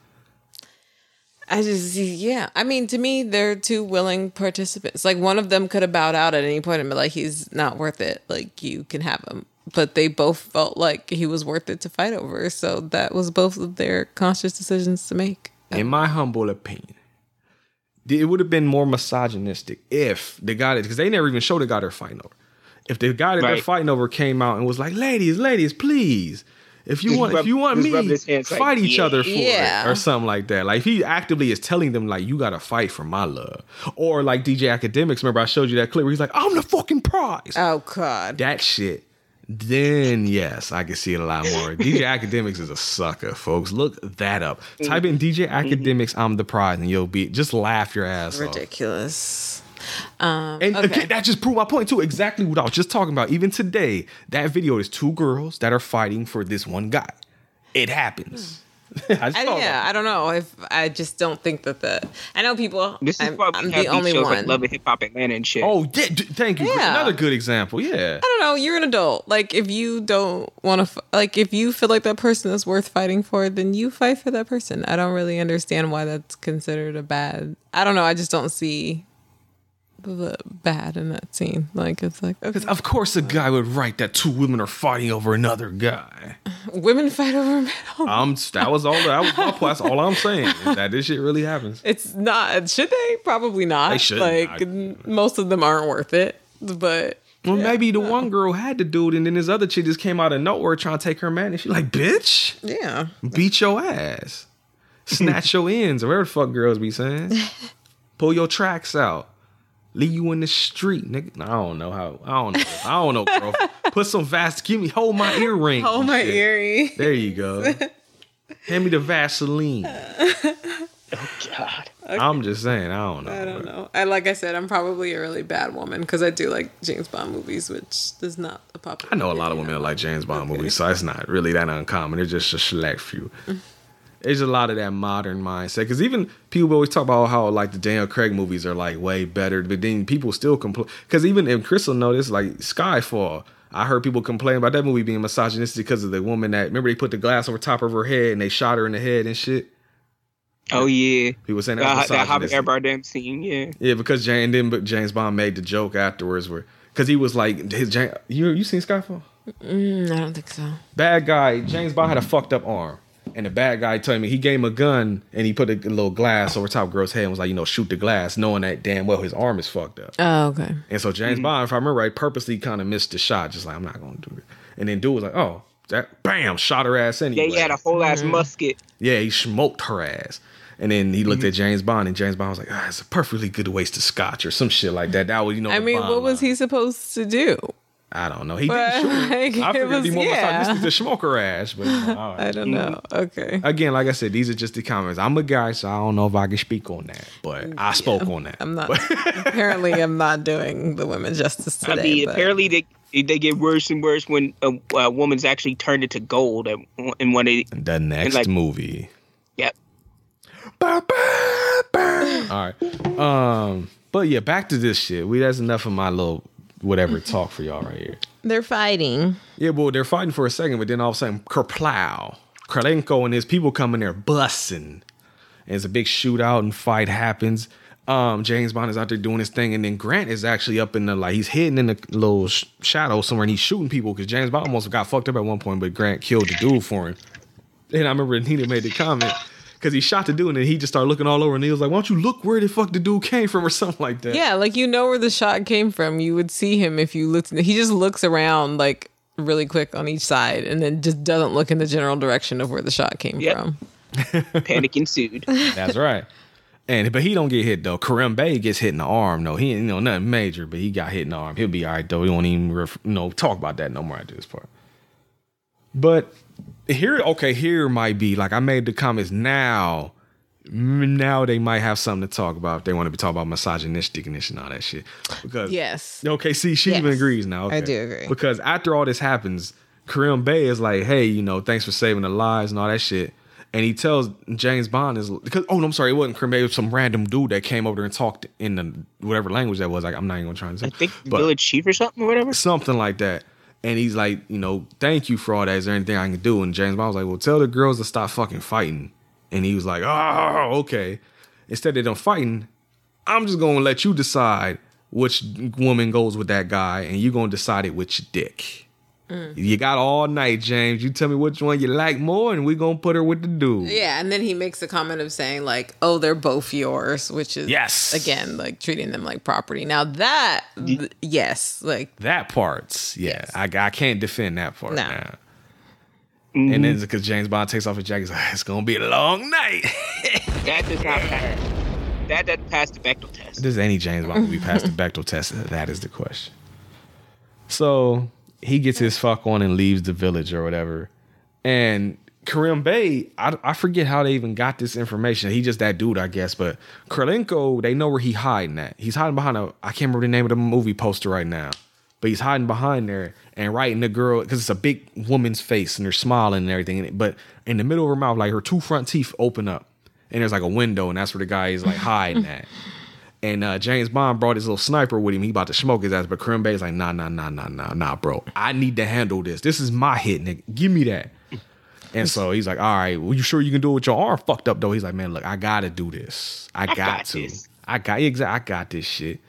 I just, yeah. I mean, to me, they're two willing participants. Like, one of them could have bowed out at any point and be like, he's not worth it. Like, you can have him. But they both felt like he was worth it to fight over. So that was both of their conscious decisions to make. In my humble opinion, it would have been more misogynistic if the guy that, because they never even showed the guy they're fighting over. If the guy that they're fighting over came out and was like, ladies, ladies, please. If you Just want, if you want me, his hands like, fight each yeah. other for Yeah. it, or something like that. Like he actively is telling them, like, you got to fight for my love, or like DJ Akademiks. Remember, I showed you that clip where he's like, I'm the fucking prize. Oh, God. that shit, then yes, I can see it a lot more. DJ Akademiks is a sucker, folks. Look that up. Type in DJ Akademiks, I'm the prize, and you'll be just laugh your ass off. Ridiculous. Um, And okay. again, that just proved my point too. Exactly what I was just talking about. Even today, that video is two girls that are fighting for this one guy. It happens. I just I, yeah, about I don't know if I just don't think that the. I know people. This is I'm, why we I'm have the these only shows one. like Love and Hip Hop Atlanta and shit. Oh, yeah, d- thank you. Yeah. Another good example. Yeah. I don't know. You're an adult. Like, if you don't want to, like, if you feel like that person is worth fighting for, then you fight for that person. I don't really understand why that's considered a bad. I don't know. I just don't see the bad in that scene. Like, it's like okay, Of course, a guy would write that two women are fighting over another guy. women fight over men. Um, that was all. That was point. That's all I'm saying. is that this shit really happens. It's not. Should they? Probably not. They shouldn't. Like, I- most of them aren't worth it. But Well, maybe the one girl had the dude, and then this other chick just came out of nowhere trying to take her man, and she like, bitch, yeah, beat your ass, snatch your ends, or whatever the fuck girls be saying. Pull your tracks out, leave you in the street, nigga. I don't know how. I don't know. I don't know, girl. Put some vast. Give me hold my earring. Hold my shit. earring. There you go. Hand me the Vaseline. Oh God. I'm just saying. I don't know. I don't know. I like I said, I'm probably a really bad woman because I do like James Bond movies, which is not a popular. I know a lot of women that like James Bond movies, so it's not really that uncommon. It's just a select few. There's a lot of that modern mindset because even people always talk about how like the Daniel Craig movies are like way better, but then people still complain because even if Crystal noticed like Skyfall, I heard people complain about that movie being misogynistic because of the woman that remember they put the glass over top of her head and they shot her in the head and shit. Oh yeah. People saying that, that's that Javier misogynistic. Bardem scene, yeah. Yeah, because James, and then James Bond made the joke afterwards where because he was like his James, you you seen Skyfall? Mm, I don't think so. bad guy James Bond had a fucked up arm, and the bad guy told me he gave him a gun and he put a little glass over top of girl's head and was like, you know, shoot the glass, knowing that damn well his arm is fucked up. Oh, okay. And so James mm-hmm. Bond, if I remember right, purposely kind of missed the shot, just like I'm not gonna do it. And then dude was like, oh, that bam, shot her ass anyway. Yeah, he had a whole ass mm-hmm. musket. Yeah, he smoked her ass. And then he looked mm-hmm. at James Bond, and James Bond was like, ah, it's a perfectly good waste of scotch or some shit like that. That was, you know, I mean, Bond what was he supposed to do? I don't know. He But, didn't shoot like, I it figured it'd be was- more yeah. misogynistic to smoke her ass, but you know, all right. I don't know. Okay. again, like I said, these are just the comments. I'm a guy, so I don't know if I can speak on that, but I spoke on that. I'm not. apparently, I'm not doing the women justice today. I mean, but- apparently they they get worse and worse when a, a woman's actually turned into gold, and, and when they The next like- movie. yep. Ba, ba, ba. All right. Um, but yeah, back to this shit. We that's enough of my little whatever talk for y'all right here. they're fighting. Yeah, well, they're fighting for a second, but then all of a sudden, Kerplow, Kralenko and his people come in there bussing. And it's a big shootout and fight happens. Um, James Bond is out there doing his thing, and then Grant is actually up in the like he's hidden in the little sh- shadow somewhere, and he's shooting people because James Bond almost got fucked up at one point, but Grant killed the dude for him. And I remember Anita made the comment because he shot the dude and then he just started looking all over and he was like, "Why don't you look where the fuck the dude came from or something like that?" Yeah, like you know where the shot came from. You would see him if you looked. He just looks around like really quick on each side, and then just doesn't look in the general direction of where the shot came Yep. from. Panic ensued. That's right. And but he don't get hit though. Kerim Bey gets hit in the arm. though. he ain't you know nothing major, but he got hit in the arm. He'll be all right though. We won't even ref, you know talk about that no more after this part. But here, okay, here might be like I made the comments now. Now they might have something to talk about if they want to be talking about misogynisticness and all that shit. Because Yes. Okay, see, she even agrees now. I do agree. Because after all this happens, Kerim Bey is like, hey, you know, thanks for saving the lives and all that shit. And he tells James Bond is because oh no, I'm sorry, it wasn't Kerim Bey, it was some random dude that came over there and talked in the whatever language that was. Like, I'm not even gonna try and say I think but Village Chief or something or whatever. something like that. And he's like, you know, thank you for all that. Is there anything I can do? And James Bond was like, well, tell the girls to stop fucking fighting. And he was like, oh, okay. Instead of them fighting, I'm just gonna let you decide which woman goes with that guy, and you're gonna decide it with your dick. Mm. You got all night, James. You tell me which one you like more, and we gonna put her with the dude. Yeah, and then he makes a comment of saying like, "Oh, they're both yours," which is Yes. again like treating them like property. Now that th- yes, like That part's yeah. I, I can't defend that part No. now. Mm-hmm. And then because James Bond takes off his jacket, he's like, it's gonna be a long night. That does not pass. That doesn't pass the Bechdel test. Does any James Bond movie pass the Bechdel test? That is the question. So he gets his fuck on and leaves the village or whatever. And Kerim Bey, I, I forget how they even got this information. He just that dude, I guess. But Kralenko, they know where he hiding at. He's hiding behind a I can't remember the name of the movie poster right now. But he's hiding behind there and writing the girl because it's a big woman's face and they're smiling and everything. But in the middle of her mouth, like her two front teeth open up, and there's like a window, and that's where the guy is like hiding at. And uh, James Bond brought his little sniper with him. He about to smoke his ass, but Kerim Bey's like, nah, nah, nah, nah, nah, nah, bro. I need to handle this. This is my hit, nigga. Give me that. And so he's like, all right, well, you sure you can do it with your arm fucked up though? He's like, man, look, I gotta do this. I got, got to. this. I got exactly. I got this shit.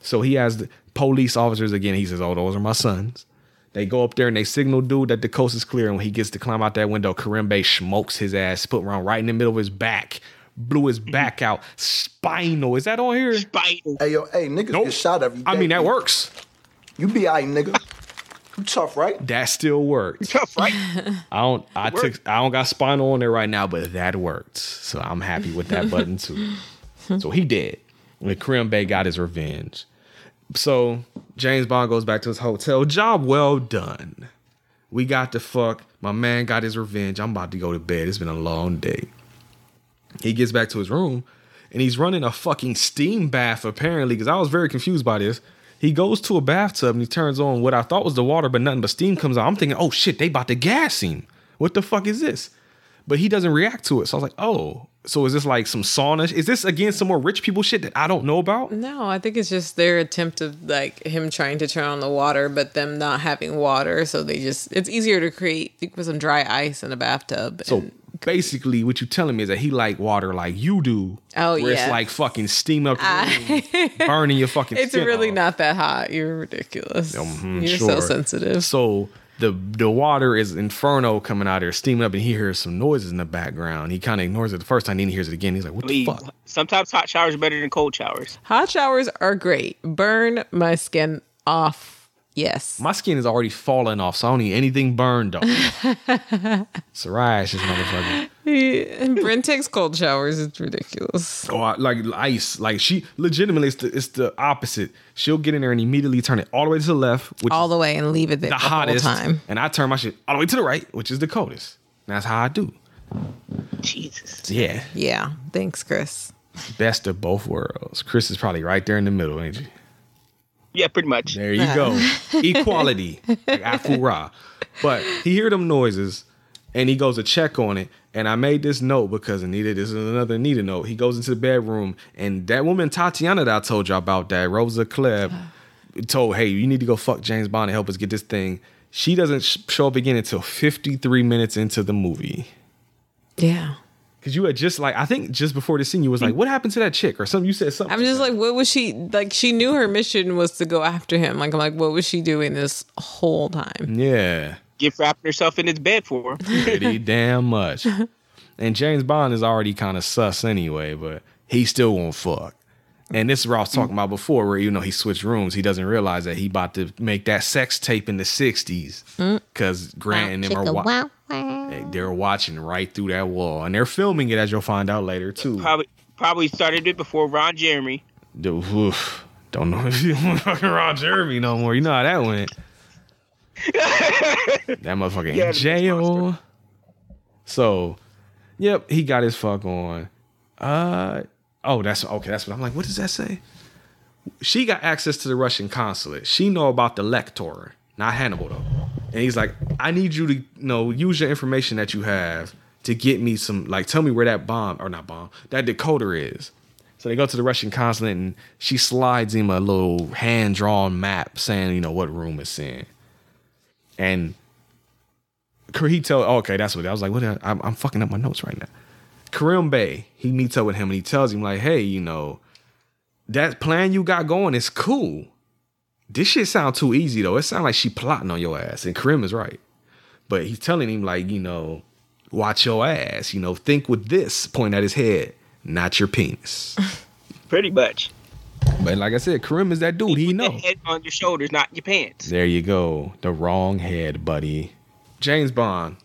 So he has the police officers again. He says, oh, those are my sons. They go up there and they signal dude that the coast is clear. And when he gets to climb out that window, Kerim Bey smokes his ass, put around right in the middle of his back, blew his back out. Spinal. Is that on here? Bite. Hey yo, hey niggas Nope. get shot every day. I mean, that works. You be alright, nigga. You tough, right? That still worked. Tough, right? I don't. I took. I don't got spinal on there right now, but that worked. So I'm happy with that button too. So he did. And Kerim Bey got his revenge. So James Bond goes back to his hotel. Job well done. We got the fuck. My man got his revenge. I'm about to go to bed. It's been a long day. He gets back to his room and he's running a fucking steam bath apparently because I was very confused by this. He goes to a bathtub and he turns on what I thought was the water, but nothing but steam comes out. I'm thinking, oh shit, they about to gas him. What the fuck is this? But he doesn't react to it. So I was like, oh, so is this like some sauna? Is this again some more rich people shit that I don't know about? no, I think it's just their attempt of like him trying to turn on the water, but them not having water, so they just it's easier to create. You put some dry ice in a bathtub. So and- basically, what you're telling me is that he like water like you do. Oh, where it's like fucking steam up, the room, burning your fucking. it's skin really off. not that hot. You're ridiculous. Mhm, You're sure. so sensitive. So the the water is inferno coming out here, steaming up, and he hears some noises in the background. He kind of ignores it the first time, then he hears it again. He's like, "What I the fuck?" sometimes hot showers are better than cold showers. Hot showers are great. Burn my skin off. Yes. My skin is already falling off, so I don't need anything burned off. Psoriasis, motherfucker. Brent takes cold showers. It's ridiculous. Oh, I- like ice. Like she legitimately, it's the, it's the opposite. She'll get in there and immediately turn it all the way to the left, which All the way and leave it there the the, whole hottest, time. and I turn my shit all the way to the right, which is the coldest. And that's how I do. Jesus. Yeah, Yeah. Thanks, Chris. best of both worlds. Chris is probably right there in the middle, ain't you? Yeah, pretty much. There you go. Equality. Like Afura. But he hear them noises and he goes to check on it. And I made this note because Anita, this is another Anita note. He goes into the bedroom and that woman Tatiana that I told you about that, Rosa Klebb, told, hey, you need to go fuck James Bond and help us get this thing. She doesn't show up again until 53 minutes into the movie. Yeah. Cause you had just like, I think just before the scene, you was like, what happened to that chick or something? You said something. I'm just like, what was she like? She knew her mission was to go after him. Like, I'm like, what was she doing this whole time? yeah. Gift wrapping herself in his bed for. pretty damn much. And James Bond is already kind of sus anyway, but he still won't fuck. And this is what I was talking about before, where you know he switched rooms. He doesn't realize that he about to make that sex tape in the '60s because Grant and them are wa- Hey, they're watching right through that wall, and they're filming it as you'll find out later too. Probably probably started it before Ron Jeremy. Dude, oof, don't know if you want fucking Ron Jeremy no more. You know how that went. that motherfucker Yeah, in jail. So, yep, he got his fuck on. Uh oh, that's okay. That's what I'm like. What does that say? She got access to the Russian consulate. She know about the Lektor, not Hannibal though. And he's like, I need you to you know use your information that you have to get me some like tell me where that bomb or not bomb that decoder is. So they go to the Russian consulate and she slides him a little hand drawn map saying you know what room it's in. And he tell okay that's what I was like what I'm, I'm fucking up my notes right now. Kerim Bey he meets up with him and he tells him like hey you know that plan you got going is cool. This shit sound too easy though. It sound like she plotting on your ass, and Kerim is right. But he's telling him like, you know, watch your ass. You know, think with this point at his head, not your penis. Pretty much. but like I said, Kerim is that dude. He Put know. head on your shoulders, not your pants. There you go. The wrong head, buddy. James Bond.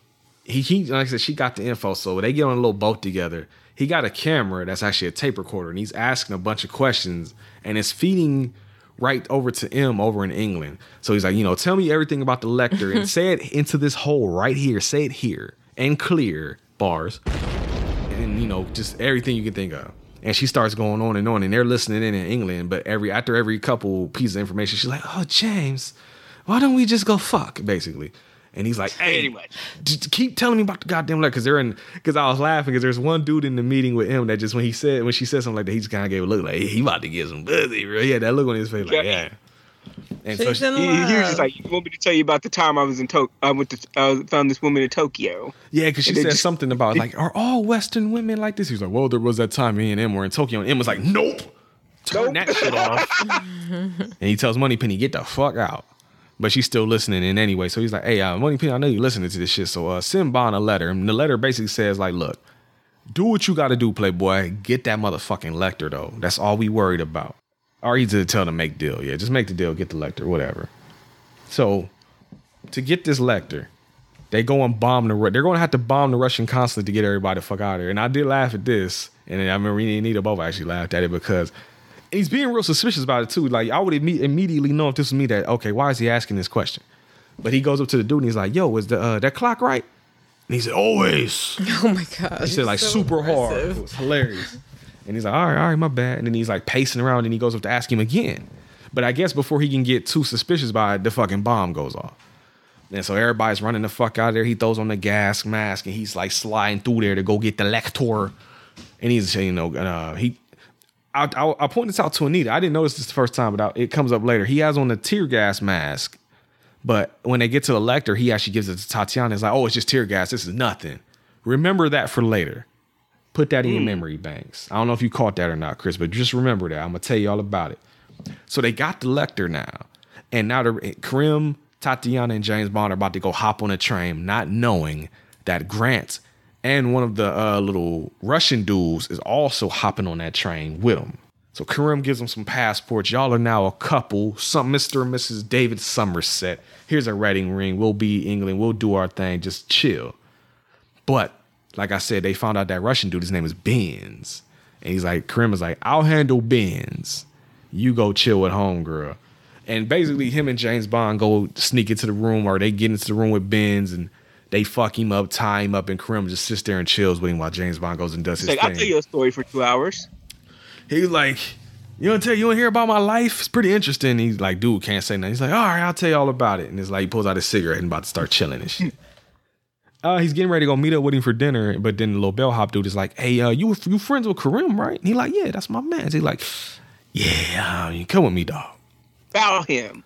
He, he like I said, she got the info. So they get on a little boat together. He got a camera that's actually a tape recorder, and he's asking a bunch of questions, and it's feeding right over to M over in England. So he's like, you know, tell me everything about the Lektor and say it into this hole right here. Say it here and clear bars, and you know, just everything you can think of. And she starts going on and on, and they're listening in in England. But every after every couple pieces of information, she's like, "Oh, James, why don't we just go fuck?" Basically, and he's like, "Hey, Pretty just keep telling me about the goddamn letter because they're in because I was laughing because there's one dude in the meeting with him that just when he said when she said something like that he just kind of gave a look like he about to get some pussy bro. He had that look on his face like yeah. And so She's she, in He, he was just like, "You want me to tell you about the time I was in Tokyo? I went to I found this woman in Tokyo." yeah, because she and said just- something about like are all Western women like this? He was like, well, there was that time me and M were in Tokyo and M was like, nope, turn Nope. that shit off. and he tells Moneypenny, get the fuck out. But she's still listening in anyway. So he's like, hey, uh, Moneypenny, I know you're listening to this shit. So uh, send Bond a letter. And the letter basically says, like, look, do what you got to do, Playboy. Get that motherfucking Lektor though. That's all we worried about. Or you to tell them make deal. Yeah, just make the deal, get the Lektor, whatever. So to get this Lektor, they go and bomb the. They're going to have to bomb the Russian consulate to get everybody the fuck out of there. And I did laugh at this, and I remember Anita both actually laughed at it because he's being real suspicious about it too. Like I would imme- immediately know if this was me that okay, why is he asking this question? But he goes up to the dude and he's like, "Yo, is the uh, that clock right?" And he said, "Always." oh my god. He said like super hard. It was hilarious. And he's like, all right, all right, my bad. And then he's like pacing around and he goes up to ask him again. But I guess before he can get too suspicious about it, the fucking bomb goes off. And so everybody's running the fuck out of there. He throws on the gas mask and he's like sliding through there to go get the Lektor. And he's, you know, uh, he. I, I, I point this out to Anita. I didn't notice this the first time, but I, it comes up later. He has on the tear gas mask, but when they get to the Lektor, he actually gives it to Tatiana. It's like, oh, it's just tear gas. This is nothing. Remember that for later. Put that in your hmm. memory banks. I don't know if you caught that or not, Chris, but just remember that. I'm gonna tell you all about it. So they got the Lektor now, and now the Kerim, Tatiana, and James Bond are about to go hop on a train, not knowing that Grant and one of the uh, little Russian dudes is also hopping on that train with him. So Kerim gives him some passports. Y'all are now a couple. Some Mr. and Mrs. David Somerset. Here's a wedding ring. We'll be England. We'll do our thing. Just chill. But like I said, they found out that Russian dude, his name is Benz. And he's like, Kerim is like, I'll handle Benz. You go chill at home, girl. And basically, him and James Bond go sneak into the room, or they get into the room with Benz and they fuck him up, tie him up, and Kerim just sits there and chills with him while James Bond goes and does It's his like, I'll tell you a story for two hours. He's like, you want to tell you want to hear about my life? It's pretty interesting. He's like, dude, can't say nothing. He's like, all right, I'll tell you all about it. And it's like he pulls out his cigarette and about to start chilling and shit. Uh, he's getting ready to go meet up with him for dinner, but then the little bellhop dude is like, "Hey, uh, you you friends with Kerim, right?" And he like, "Yeah, that's my man." He's like, "Yeah, I mean, come with me, dog." Foul him.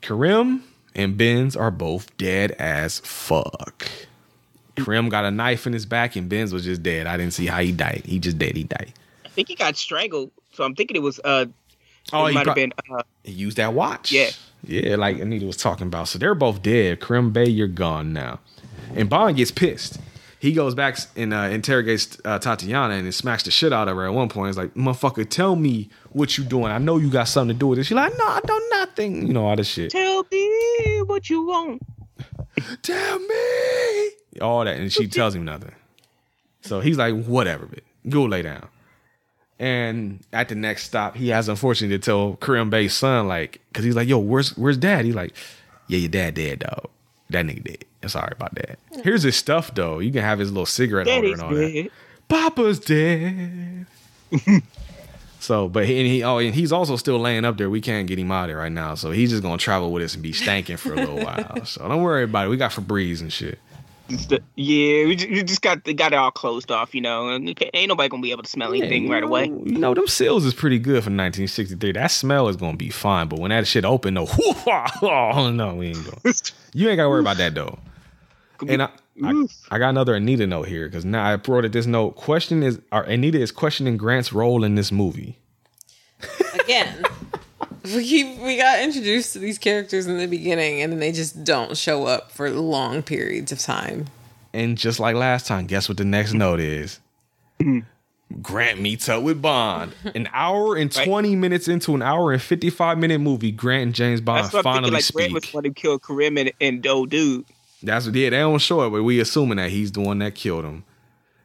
Kerim and Benz are both dead as fuck. Kerim got a knife in his back, and Benz was just dead. I didn't see how he died. He just dead. He died. I think he got strangled. So I'm thinking it was uh Oh, it he might have been uh, He used that watch. Yeah. Yeah, like Anita was talking about. So they're both dead. Kerim Bey, you're gone now. And Bond gets pissed. He goes back and uh, interrogates uh, Tatiana and smacks the shit out of her at one point. He's like, "Motherfucker, tell me what you doing. I know you got something to do with it." She's like, "No, I don't nothing." You know all this shit. Tell me what you want. Tell me all that, and she tells him nothing. So he's like, "Whatever, bitch. Go lay down." And at the next stop, he has unfortunately to tell Kerim Bey's son, like, because he's like, "Yo, where's where's dad?" He's like, "Yeah, your dad dead, dog. That nigga dead. Sorry about that. Here's his stuff though. You can have his little cigarette holder Daddy's and all that. Papa's dead. so, but he, and he oh, and he's also still laying up there. We can't get him out of there right now. So he's just gonna travel with us and be stanking for a little while. So don't worry about it. We got Febreze and shit. Yeah, we just, we just got got it all closed off, you know. And ain't nobody gonna be able to smell anything you right away. know, You know, them seals is pretty good for 1963. That smell is gonna be fine. But when that shit open, though, oh no, we ain't going. You ain't gotta worry about that though. And I, I, I got another Anita note here because now I wrote it this note. Question is, or Anita is questioning Grant's role in this movie. Again, we keep, we got introduced to these characters in the beginning, and then they just don't show up for long periods of time. And just like last time, guess what the next note is? Grant meets up with Bond. An hour and Right. 20 minutes into an hour and 55 minute movie, Grant and James Bond That's what I'm finally thinking. Like Grant was speak. the one who killed Kerim and, and old dude. That's what yeah, they don't show it, but we assuming that he's the one that killed him.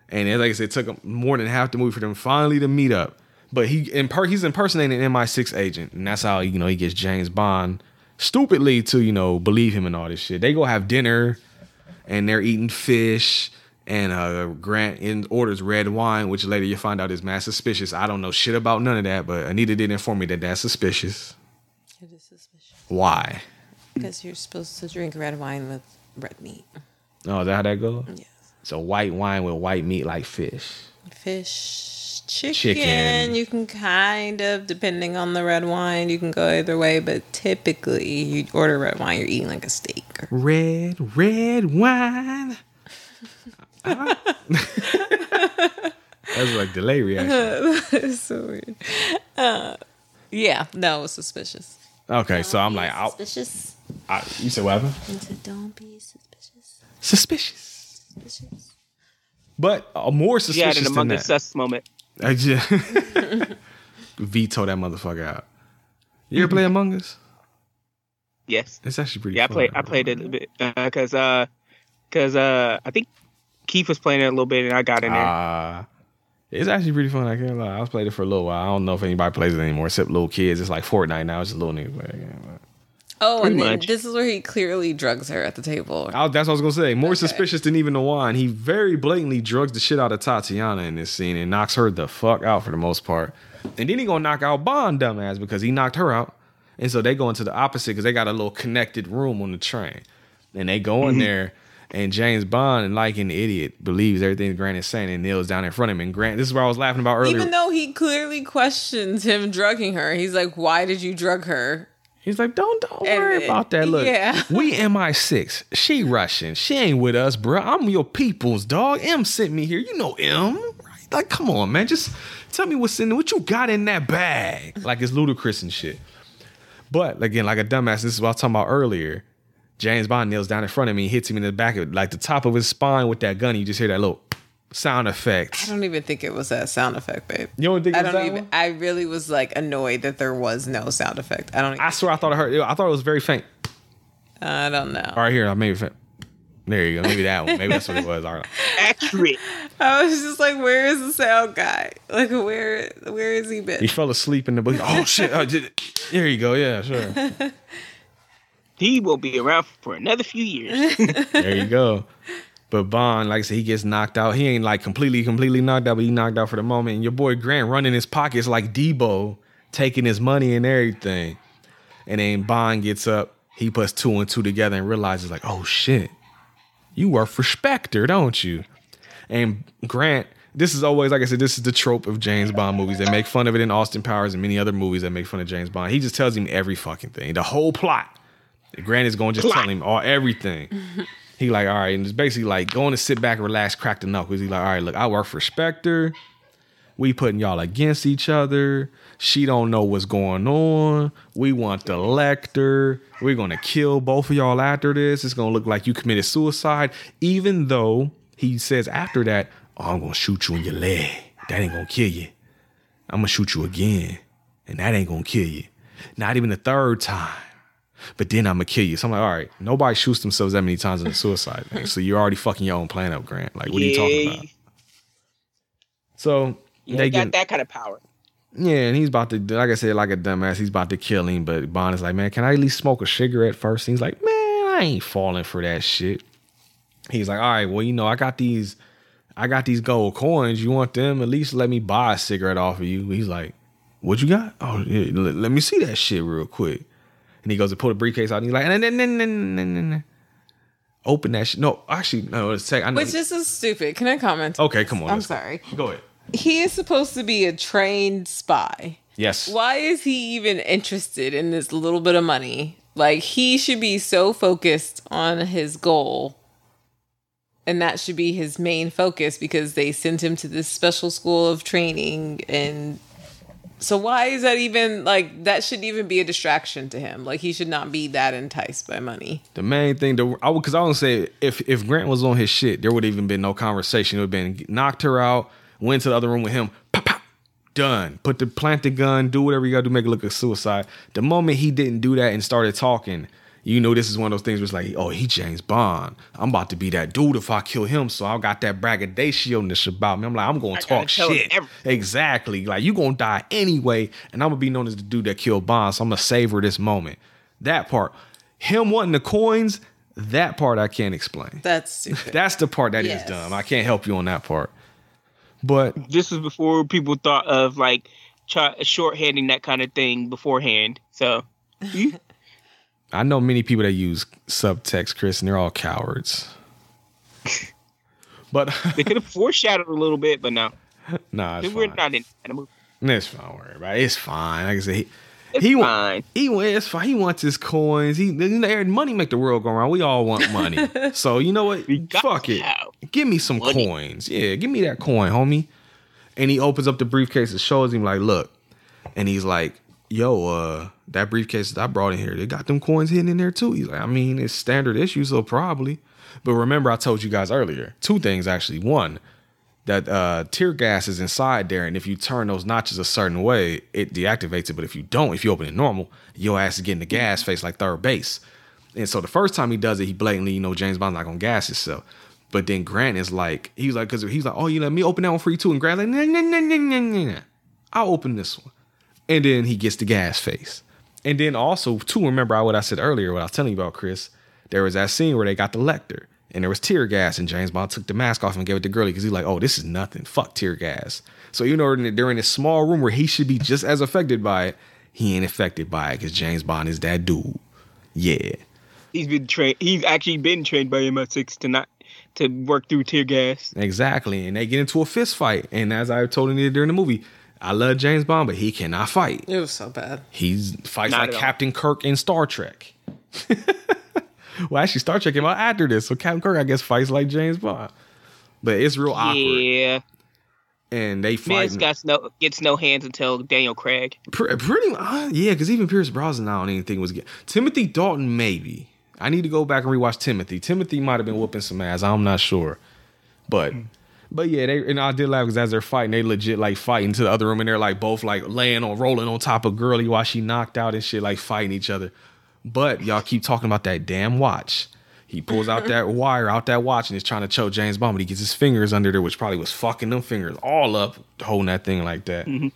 And it, like I said, it took him more than half the movie for them finally to meet up. But he in per, he's impersonating an MI6 agent, and that's how you know he gets James Bond stupidly to you know believe him and all this shit. They go have dinner, and they're eating fish. And uh, Grant in orders red wine, which later you find out is mad suspicious. I don't know shit about none of that, but Anita did inform me that that's suspicious. It is suspicious Why? because you're supposed to drink red wine with red meat. Oh, is that how that goes? Yes, So white wine with white meat like fish. fish, chicken. Chicken. You can kind of, depending on the red wine, you can go either way. But typically, you order red wine, you're eating like a steak. Red, red wine. That's like delay reaction. it's so weird. Uh, yeah, no, it was suspicious. Okay, so I'm like, I, suspicious. I, you said what happened? I said, don't be suspicious. Suspicious. Suspicious. But uh, more She had suspicious an than among us sus moment. I just veto that motherfucker out. You ever play Among Us? Yes. It's actually pretty. Yeah, I fun. played. I played it a bit because uh, because uh, I think Keith was playing it a little bit, and I got in there. Uh, it's actually pretty fun. I can't lie. I was played it for a little while. I don't know if anybody plays it anymore except little kids. It's like Fortnite now. It's a little niggas Oh, Pretty and then much. this is where he clearly drugs her at the table. I, that's what I was gonna say. More suspicious than even the wine. He very blatantly drugs the shit out of Tatiana in this scene and knocks her the fuck out for the most part. And then he gonna knock out Bond dumbass because he knocked her out. And so they go into the opposite because they got a little connected room on the train. And they go in mm-hmm. there and James Bond, like an idiot, believes everything Grant is saying and kneels down in front of him. And Grant, this is what I was laughing about earlier. Even though he clearly questions him drugging her, he's like, "Why did you drug her?" He's like, don't don't worry it- about that. Look, yeah. we MI6. She Russian. She ain't with us, bro. I'm your people's dog. M sent me here. You know M, right? Like, come on, man. Just tell me what's in there. What you got in that bag? Like it's ludicrous and shit. But again, like a dumbass, this is what I was talking about earlier. James Bond kneels down in front of me, hits him in the back of like the top of his spine with that gun. You just hear that little sound effect. I don't even think it was a sound effect, babe. You don't think it I was don't that even. one? I really was like annoyed that there was no sound effect. I don't. I swear I thought I heard I thought it was very faint. I don't know. All right, here, maybe faint. There you go. Maybe that one. Maybe that's what it was. All right. Accurate. I was just like, "Where is the sound guy? Like, where, where is he been?" He fell asleep in the book. Oh shit! Oh, did- there you go. Yeah, sure. he will be around for another few years. There you go. But Bond, like I said, he gets knocked out. He ain't like completely, completely knocked out, but he knocked out for the moment. And your boy Grant running his pockets like Debo, taking his money and everything. And then Bond gets up. He puts two and two together and realizes, like, oh shit, you work for Spectre, don't you? And Grant, this is always, like I said, this is the trope of James Bond movies. They make fun of it in Austin Powers and many other movies that make fun of James Bond. He just tells him every fucking thing, the whole plot. Grant is going to just tell him all everything. He like, all right, and it's basically like going to sit back and relax, crack the knuckles. He like, all right, look, I work for Spectre. We putting y'all against each other. She don't know what's going on. We want the Lektor. We're gonna kill both of y'all after this. It's gonna look like you committed suicide, even though he says after that, "Oh, I'm gonna shoot you in your leg. That ain't gonna kill you. I'm gonna shoot you again, and that ain't gonna kill you. Not even the third time." But then I'm gonna kill you. So I'm like, all right, nobody shoots themselves that many times in a suicide thing. So you're already fucking your own plan up, Grant. Like, what are you talking about? So You they got get that kind of power. yeah, and he's about to, like I said, like a dumbass, he's about to kill him. But Bond is like, man, can I at least smoke a cigarette first? And he's like, man, I ain't falling for that shit. He's like, all right, well, you know, I got these, I got these gold coins. You want them? At least let me buy a cigarette off of you. He's like, what you got? Oh, yeah, let me see that shit real quick. And he goes to pull the briefcase out, and he's like, nah, nah, nah, nah, nah, nah, nah. open that shit. No, actually, no, it's tech. I know. Which this is stupid. Can I comment? okay, come on. I'm let's go. sorry. Go ahead. He is supposed to be a trained spy. Yes. Why is he even interested in this little bit of money? Like he should be so focused on his goal. And that should be his main focus because they sent him to this special school of training and so why is that even like that should even be a distraction to him? Like he should not be that enticed by money. The main thing, the I because I would say if if Grant was on his shit, there would even been no conversation. It would have been knocked her out, went to the other room with him, pop, pop, done. Put the plant the gun, do whatever you got to do, make it look like suicide. The moment he didn't do that and started talking, you know this is one of those things where it's like, oh, he James Bond. I'm about to be that dude if I kill him. So I got that braggadocio-ness about me. I'm like, I'm gonna gotta talk shit. Exactly. Like you gonna die anyway, and I'm gonna be known as the dude that killed Bond. So I'm gonna savor this moment. That part. Him wanting the coins, that part I can't explain. That's stupid. That's the part that is Yes. dumb. I can't help you on that part. But This was before people thought of like try, shorthanding that kind of thing beforehand. So I know many people that use subtext, Chris, and they're all cowards. but they could have foreshadowed a little bit, but no, nah, it's we're fine. not in movie. It's fine. Don't worry about it. It's fine. Like I said, he, It's he, wa- fine. he wa- it's fine. He wants his coins. He you know, money make the world go around. We all want money. so you know what? Fuck it. Give me some money. coins. Yeah, give me that coin, homie. And he opens up the briefcase and shows him like, look. And he's like, yo, uh, that briefcase that I brought in here, they got them coins hidden in there too. He's like, I mean, it's standard issue, so probably. But remember, I told you guys earlier, two things actually. One, that uh, tear gas is inside there, and if you turn those notches a certain way, it deactivates it. But if you don't, if you open it normal, your ass is getting the gas face like third base. And so the first time he does it, he blatantly, you know, James Bond's not gonna gas himself. But then Grant is like, he's like, because he's like, oh, you let me open that one for you too. And Grant's like, nah, nah, nah, nah, nah, nah. I'll open this one. And then he gets the gas face. And then also, too, remember what I said earlier, what I was telling you about, Chris. There was that scene where they got the Lektor and there was tear gas, and James Bond took the mask off and gave it to Gurley because he's like, oh, this is nothing. Fuck tear gas. So, you know, they're in this small room where he should be just as affected by it. He ain't affected by it because James Bond is that dude. Yeah. He's been trained. He's actually been trained by MI6 to not to work through tear gas. Exactly. And they get into a fist fight. And as I told him during the movie, I love James Bond, but he cannot fight. It was so bad. He fights Not like at all. Captain Kirk in Star Trek. well, actually, Star Trek came out after this, so Captain Kirk, I guess, fights like James Bond. But it's real awkward, Yeah, and they Miz fight got no gets no hands until Daniel Craig. pretty, pretty uh, yeah. Because even Pierce Brosnan, I don't even think was good. Timothy Dalton, maybe. I need to go back and rewatch Timothy. Timothy might have been whooping some ass. I'm not sure, but. But yeah, they and I did laugh because as they're fighting, they legit like fighting to the other room, and they're like both like laying on, rolling on top of Girly while she knocked out and shit, like fighting each other. But y'all keep talking about that damn watch. He pulls out that wire out that watch and is trying to choke James Bond, but he gets his fingers under there, which probably was fucking them fingers all up, holding that thing like that. Mm-hmm.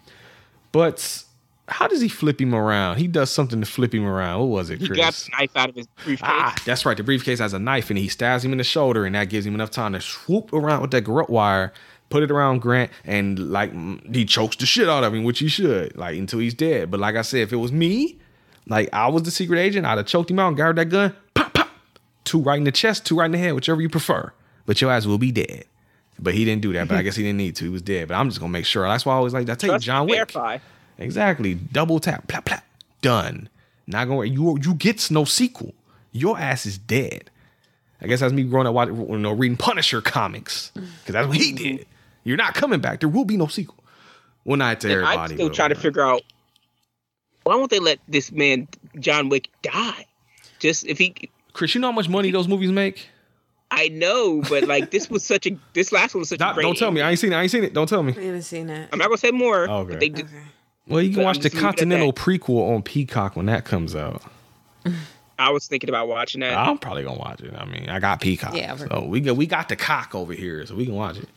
But how does he flip him around? He does something to flip him around. What was it, Chris? He got the knife out of his briefcase. Ah, that's right. The briefcase has a knife and he stabs him in the shoulder, and that gives him enough time to swoop around with that garrote wire, put it around Grant, and like he chokes the shit out of him, which he should, like until he's dead. But like I said, if it was me, like I was the secret agent, I'd have choked him out and grabbed that gun, pop, pop, two right in the chest, two right in the head, whichever you prefer. But your ass will be dead. But he didn't do that. But I guess he didn't need to. He was dead. But I'm just gonna make sure. That's why I always like that. Take John Wick. verify. Exactly. Double tap. Plap plap. Done. Not going. You you gets no sequel. Your ass is dead. I guess that's me growing up watching, you know, reading Punisher comics because that's what he mm-hmm. did. You're not coming back. There will be no sequel. Well, not to And I'm still but trying to figure out why won't they let this man John Wick die? Just if he Chris, you know how much money those movies make? I know, but like this was such a this last one was such a Not- great. don't tell me. I ain't seen it. I ain't seen it. Don't tell me. I haven't seen it. I'm not gonna say more. Oh, okay. But they did, Well, you can But watch the just leaving it at Continental prequel on Peacock when that comes out. I was thinking about watching that. I'm probably gonna watch it. I mean, I got Peacock, Yeah, we're- so we got we got the cock over here, so we can watch it.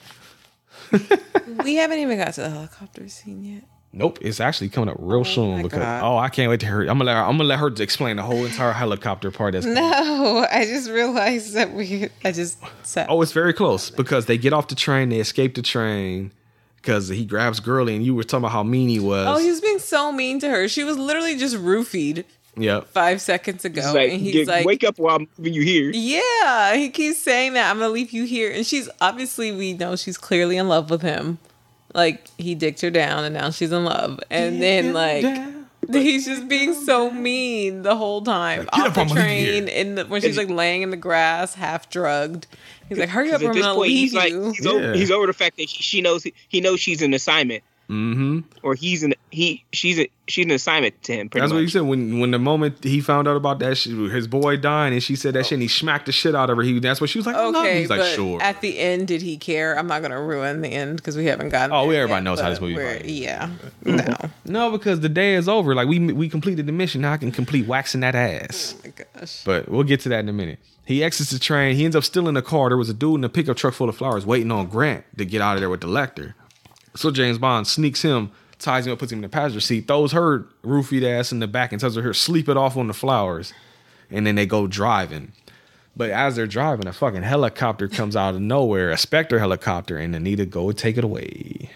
We haven't even got to the helicopter scene yet. Nope, it's actually coming up real oh soon because God. oh, I can't wait to hear. I'm gonna let her, I'm gonna let her explain the whole entire helicopter part. That's No, I just realized that we. I just said. oh, it's very close because they get off the train, they escape the train because he grabs Girly, and you were talking about how mean he was. Oh, he's being so mean to her. She was literally just roofied Yeah. five seconds ago, He's like, and he's "Get- like, wake up while I'm leaving you here. Yeah, he keeps saying that I'm gonna leave you here, and she's obviously we know she's clearly in love with him. Like he dicked her down, and now she's in love, and then like he's just being so mean the whole time Get off the I'm gonna leave you train. In the, when she's like laying in the grass, half drugged. He's like, "Hurry up, or I'm this gonna leave he's like you." he's, over, he's over the fact that she, she knows he knows she's an assignment, Mm-hmm. or he's an he she's a she's an assignment to him. Pretty That's what you said when when the moment he found out about that shit, his boy dying, and she said that shit, and he smacked the shit out of her. He that's what she was like. Okay, Okay, he's like, sure. at the end, did he care? I'm not gonna ruin the end because we haven't gotten. Oh, there everybody yet, knows how this but movie. Yeah, no, no, because the day is over. Like we we completed the mission. Now I can complete waxing that ass. Oh my gosh. But we'll get to that in a minute. He exits the train. He ends up still in the car. There was a dude in a pickup truck full of flowers waiting on Grant to get out of there with the Lektor. So James Bond sneaks him, ties him up, puts him in the passenger seat, throws her roofied ass in the back, and tells her, "Here, sleep it off on the flowers." And then they go driving. But as they're driving, a fucking helicopter comes out of nowhere, a Spectre helicopter, and Anita go take it away.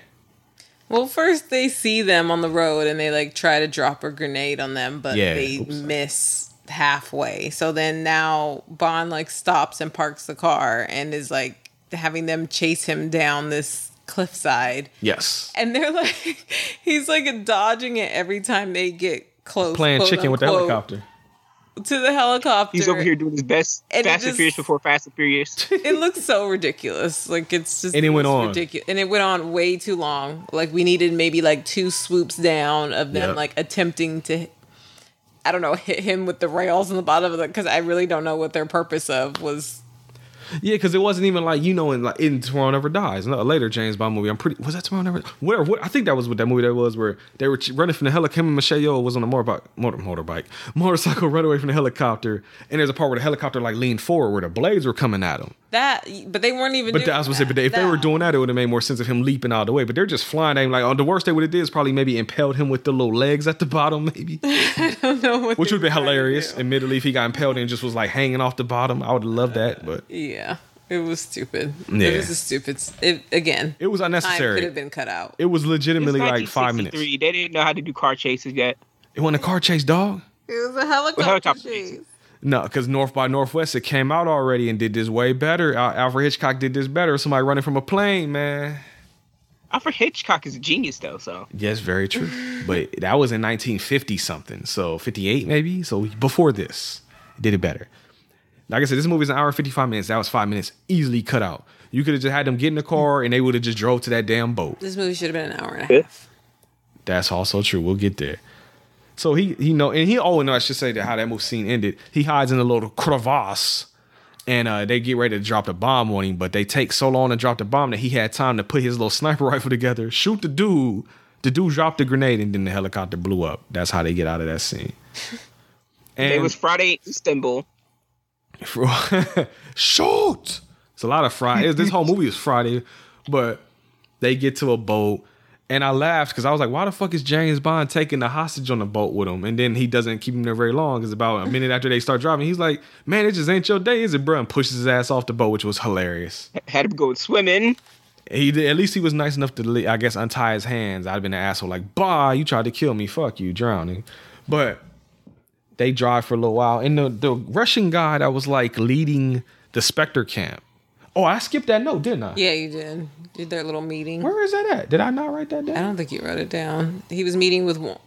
Well, first they see them on the road and they like try to drop a grenade on them, but Yeah, they oops. miss halfway. So then now Bond like stops and parks the car and is like having them chase him down this cliffside. Yes. And they're like, he's like dodging it every time they get close. Playing quote, chicken with the helicopter. to the helicopter. He's over here doing his best. And it Fast and Furious before Fast and Furious. it looks so ridiculous. Like it's just And it went on. ridiculous, and it went on way too long. Like we needed maybe like two swoops down of them Yep. like attempting to, I don't know, hit him with the rails in the bottom of the because I really don't know what their purpose of was. Yeah, because it wasn't even like you know in like in Tomorrow Never Dies. No, later James Bond movie. I'm pretty. Was that Tomorrow Never? Where? What? I think that was what that movie that was where they were running from the helicopter. And Michelle Yeoh was on a motorbike, motor, motorbike, motorcycle, run away from the helicopter. And there's a part where the helicopter like leaned forward where the blades were coming at him. That, but they weren't even. But doing that's what I said. that. But if they were doing that, it would have made more sense of him leaping out of the way. But they're just flying at him like on the worst they would have did is probably maybe impaled him with the little legs at the bottom, maybe, I don't know what which would have been were trying to hilarious. Admittedly, if he got impaled and just was like hanging off the bottom, I would have loved that. But Yeah, it was stupid. Yeah. It was a stupid. It again. it was Time could have been cut out. It was It's legitimately like five minutes. 1963. They didn't know how to do car chases yet. It wasn't a car chase, dog. It was a helicopter, helicopter chase. No, because North by Northwest it came out already and did this way better. Al- Alfred Hitchcock did this better. Somebody running from a plane, man. Alfred Hitchcock is a genius though. So Yes, very true. but that was in 1950 something, so 58 maybe. So before this, did it better. Like I said, this movie's an hour and 55 minutes. That was five minutes easily cut out. You could have just had them get in the car and they would have just drove to that damn boat. This movie should have been an hour and a half. That's also true. We'll get there. So he he know and he oh no I should say that how that movie scene ended. He hides in a little crevasse and uh, they get ready to drop the bomb on him, but they take so long to drop the bomb that he had time to put his little sniper rifle together, shoot the dude. The dude dropped the grenade and then the helicopter blew up. That's how they get out of that scene. And it was Friday Istanbul. shoot. It's a lot of Friday. This whole movie is Friday, but they get to a boat, and I laughed because I was like, "Why the fuck is James Bond taking the hostage on the boat with him?" And then he doesn't keep him there very long. Because about a minute after they start driving, he's like, "Man, it just ain't your day, is it, bro?" And pushes his ass off the boat, which was hilarious. Had to go swimming. He did, at least he was nice enough to, I guess, untie his hands. I'd have been an asshole, like, "Bah, you tried to kill me, fuck you, drowning." But they drive for a little while, and the the Russian guy that was like leading the Spectre camp. Oh, I skipped that note, didn't I? Yeah, you did. Did their little meeting. Where is that at? Did I not write that down? I don't think you wrote it down. He was meeting with one,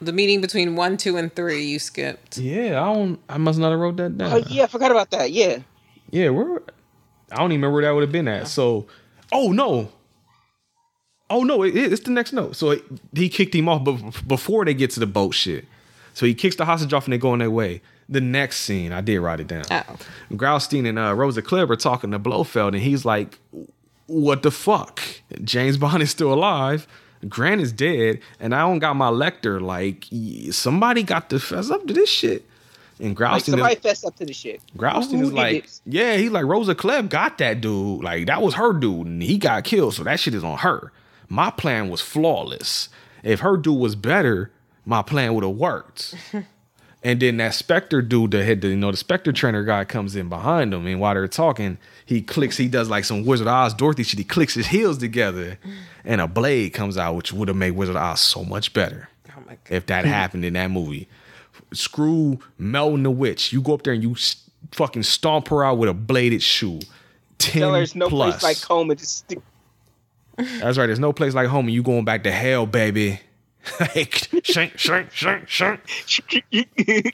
the meeting between one, two, and three. You skipped. Yeah, I don't. I must not have wrote that down. Oh yeah, I forgot about that. Yeah. Yeah, where? I don't even remember where that would have been at. So, oh no. Oh no, it, it's the next note. So it, he kicked him off bef- before they get to the boat shit. So he kicks the hostage off and they go on their way. The next scene, I did write it down. Oh. Kronsteen and uh, Rosa Klebb are talking to Blofeld, and he's like, "What the fuck? James Bond is still alive. Grant is dead, and I don't got my Lektor. Like, somebody got to fess up to this shit." And Like Kronsteen, somebody is, fess up to the shit. Kronsteen is like, this? "Yeah, he's like Rosa Klebb got that dude. Like, that was her dude, and he got killed. So that shit is on her. My plan was flawless. If her dude was better, my plan would have worked." And then that Spectre dude that had the, you know, the Spectre trainer guy comes in behind him. And while they're talking, he clicks, he does like some Wizard of Oz Dorothy shit. He clicks his heels together and a blade comes out, which would have made Wizard of Oz so much better Oh my god. if that happened in that movie. Screw Melton the Witch. You go up there and you fucking stomp her out with a bladed shoe. 10 Tell her there's no plus. place like home and just. That's right. There's no place like home and you going back to hell, baby. Like, shank, shank, shank, shank.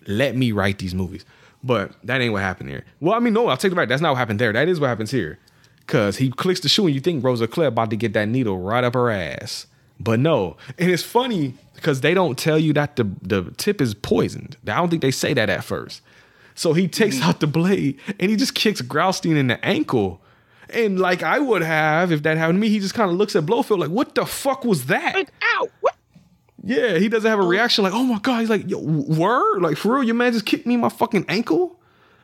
let me write these movies. But that ain't what happened here. Well, I mean, no, I'll take it back. That's not what happened there. That is what happens here. Cause he clicks the shoe and you think Rosa Claire about to get that needle right up her ass. But no. And it's funny because they don't tell you that the, the tip is poisoned. I don't think they say that at first. So he takes out the blade and he just kicks Kronsteen in the ankle. And like I would have if that happened to me, he just kind of looks at Blofeld like, what the fuck was that? Like, ow! What? Yeah, he doesn't have a oh. reaction like, oh my God. He's like, yo, word? Like, for real, your man just kicked me in my fucking ankle?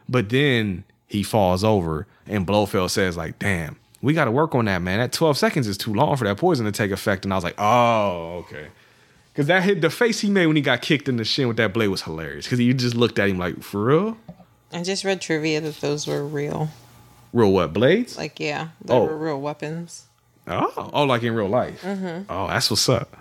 But then he falls over and Blofeld says, like, damn, we got to work on that, man. That 12 seconds is too long for that poison to take effect. And I was like, oh, okay. Because that hit the face he made when he got kicked in the shin with that blade was hilarious. Because you just looked at him like, for real? I just read trivia that those were real. Real what? Blades? Like, yeah, they Oh. were real weapons. Oh, oh, like in real life. Mm-hmm. Oh, that's what's up.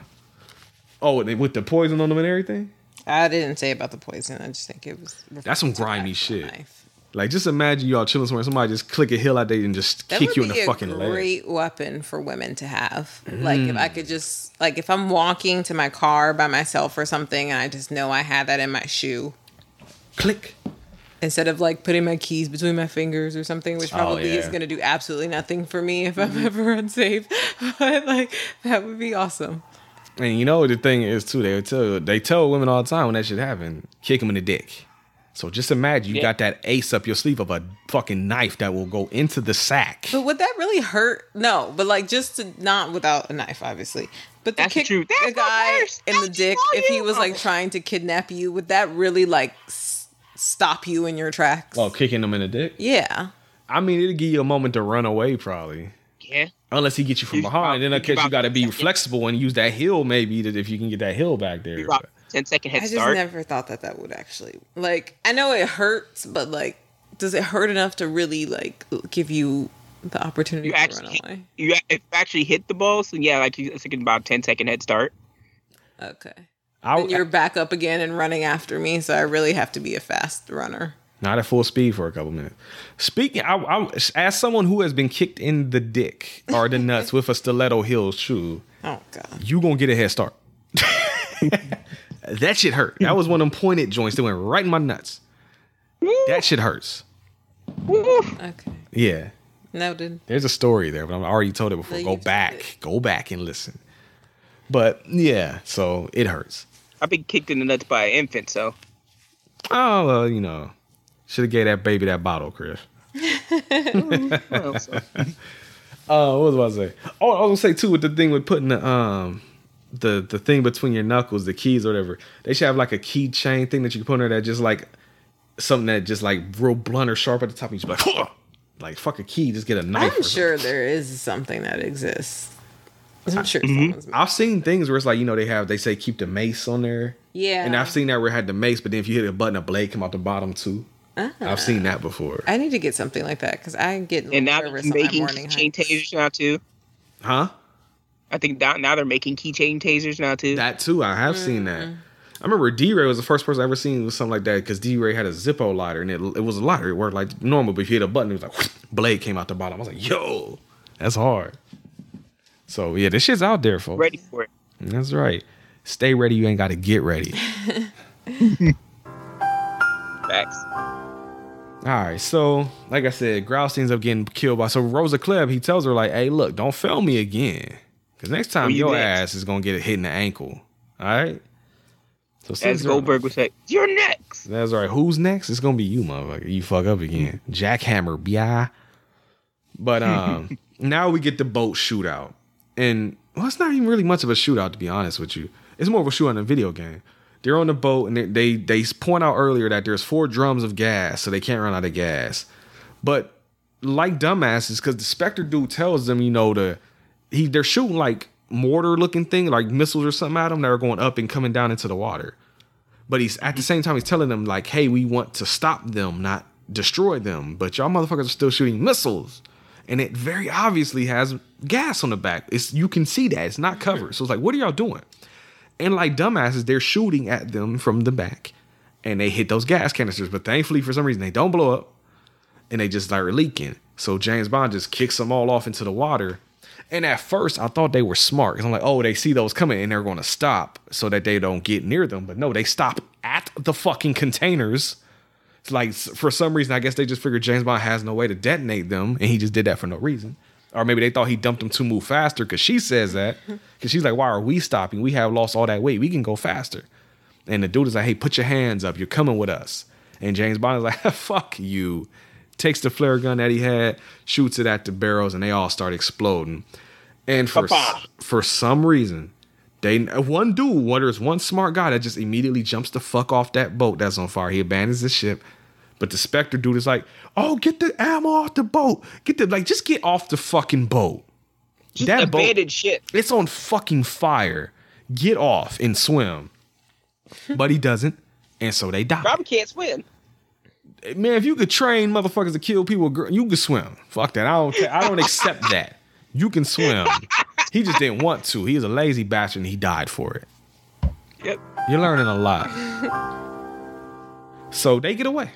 Oh, with the poison on them and everything? I didn't say about the poison. I just think it was. That's some grimy shit. knife. Like, just imagine y'all chilling somewhere, somebody just click a hill out there and just That kick you in the fucking leg. great weapon for women to have. Like if I could just like if I'm walking to my car by myself or something, and I just know I had that in my shoe Click. instead of like putting my keys between my fingers or something, which Oh, probably is going to do absolutely nothing for me if I'm ever unsafe. But like that would be awesome. And you know the thing is too, they tell they tell women all the time when that shit happen, kick them in the dick. So just imagine you Yeah. got that ace up your sleeve of a fucking knife that will go into the sack. But would that really hurt? No, but like just to not without a knife, obviously. But to That's the kick truth. a the guy worst. in the dick if he was like trying to kidnap you, would that really like s- stop you in your tracks? Well, kicking them in the dick. yeah. I mean, it'll give you a moment to run away, probably. Yeah. Unless he gets you from You- behind, then I you guess you got to be flexible and use that hill, maybe that if you can get that hill back there. About 10 second head I just never thought that that would actually like. I know it hurts, but like, does it hurt enough to really like give you the opportunity you to run actually away? you if you actually hit the ball, so yeah, like you- it's like about 10 second head start. Okay. I, And you're back up again and running after me, so I really have to be a fast runner. Not at full speed for a couple minutes. Speaking, I, I, as someone who has been kicked in the dick or the nuts with a stiletto heel shoe, Oh god. you gonna get a head start. that shit hurt. That was one of them pointed joints that went right in my nuts. That shit hurts. Okay. Yeah. Noted. There's a story there, but I already told it before. No, Go back. it. Go back and listen. But yeah, so it hurts. I've been kicked in the nuts by an infant, so Oh well, you know. Should have gave that baby that bottle, Chris. well, so- Uh, what was I about to say? Oh, I was gonna say too with the thing with putting the um the the thing between your knuckles, the keys or whatever. They should have like a keychain thing that you can put on there that just like something that just like real blunt or sharp at the top. And you just be like, like fuck a key, just get a knife. I'm sure there is something that exists. I'm sure Mm-hmm. I've seen things where it's like you know they have they say keep the mace on there. Yeah. And I've seen that where it had the mace, but then if you hit a button, a blade come out the bottom too. I've seen that before. I need to get something like that because I get and now they're nervous on my making morning keychain tasers now too. Huh? I think now, now they're making keychain tasers now too. That too, I have seen that. Mm. I remember D Ray was the first person I ever seen with something like that because D Ray had a Zippo lighter and it, it was a lighter. It worked like normal, but if you hit a button, it was like blade came out the bottom. I was like, yo, that's hard. So yeah, this shit's out there, folks. Ready for it. That's right. Stay ready. You ain't got to get ready. Facts. All right. So like I said, Grouse ends up getting killed by. So Rosa Klebb, he tells her like, hey, look, don't fail me again, because next time you your next? ass is gonna get hit in the ankle. All right. So As Goldberg would say, "You're next." That's right. Who's next? It's gonna be you, motherfucker. You fuck up again. Jackhammer, yeah. But um, now we get the boat shootout, and well, it's not even really much of a shootout to be honest with you. It's more of a shootout in a video game. They're on the boat, and they, they they point out earlier that there's four drums of gas, so they can't run out of gas. But like dumbasses, because the Spectre dude tells them, you know, the he they're shooting like mortar looking thing, like missiles or something at them that are going up and coming down into the water. But he's at the same time he's telling them like, hey, we want to stop them, not destroy them. But y'all motherfuckers are still shooting missiles. And it very obviously has gas on the back. It's you can see that. It's not covered. So it's like, what are y'all doing? And like dumbasses, they're shooting at them from the back. And they hit those gas canisters. But thankfully, for some reason, they don't blow up. And they just start leaking. So James Bond just kicks them all off into the water. And at first, I thought they were smart because I'm like, oh, they see those coming and they're going to stop so that they don't get near them. But no, they stop at the fucking containers. It's like for some reason, I guess they just figured James Bond has no way to detonate them, and he just did that for no reason. Or maybe they thought he dumped them to move faster because she says that. Because she's like, why are we stopping? We have lost all that weight. We can go faster. And the dude is like, hey, put your hands up. You're coming with us. And James Bond is like, fuck you. Takes the flare gun that he had, shoots it at the barrels, and they all start exploding. And for for some reason, they one dude, one there's one smart guy that just immediately jumps the fuck off that boat that's on fire. He abandons the ship. But the Spectre dude is like, oh, get the ammo off the boat. Get the like, just get off the fucking boat. Just That boat- abandoned shit. It's on fucking fire. Get off and swim. But he doesn't. And so they die. Robin can't swim. Man, if you could train motherfuckers to kill people, you could swim. Fuck that. I don't care. I don't accept that. You can swim. He just didn't want to. He was a lazy bastard and he died for it. Yep. You're learning a lot. So they get away.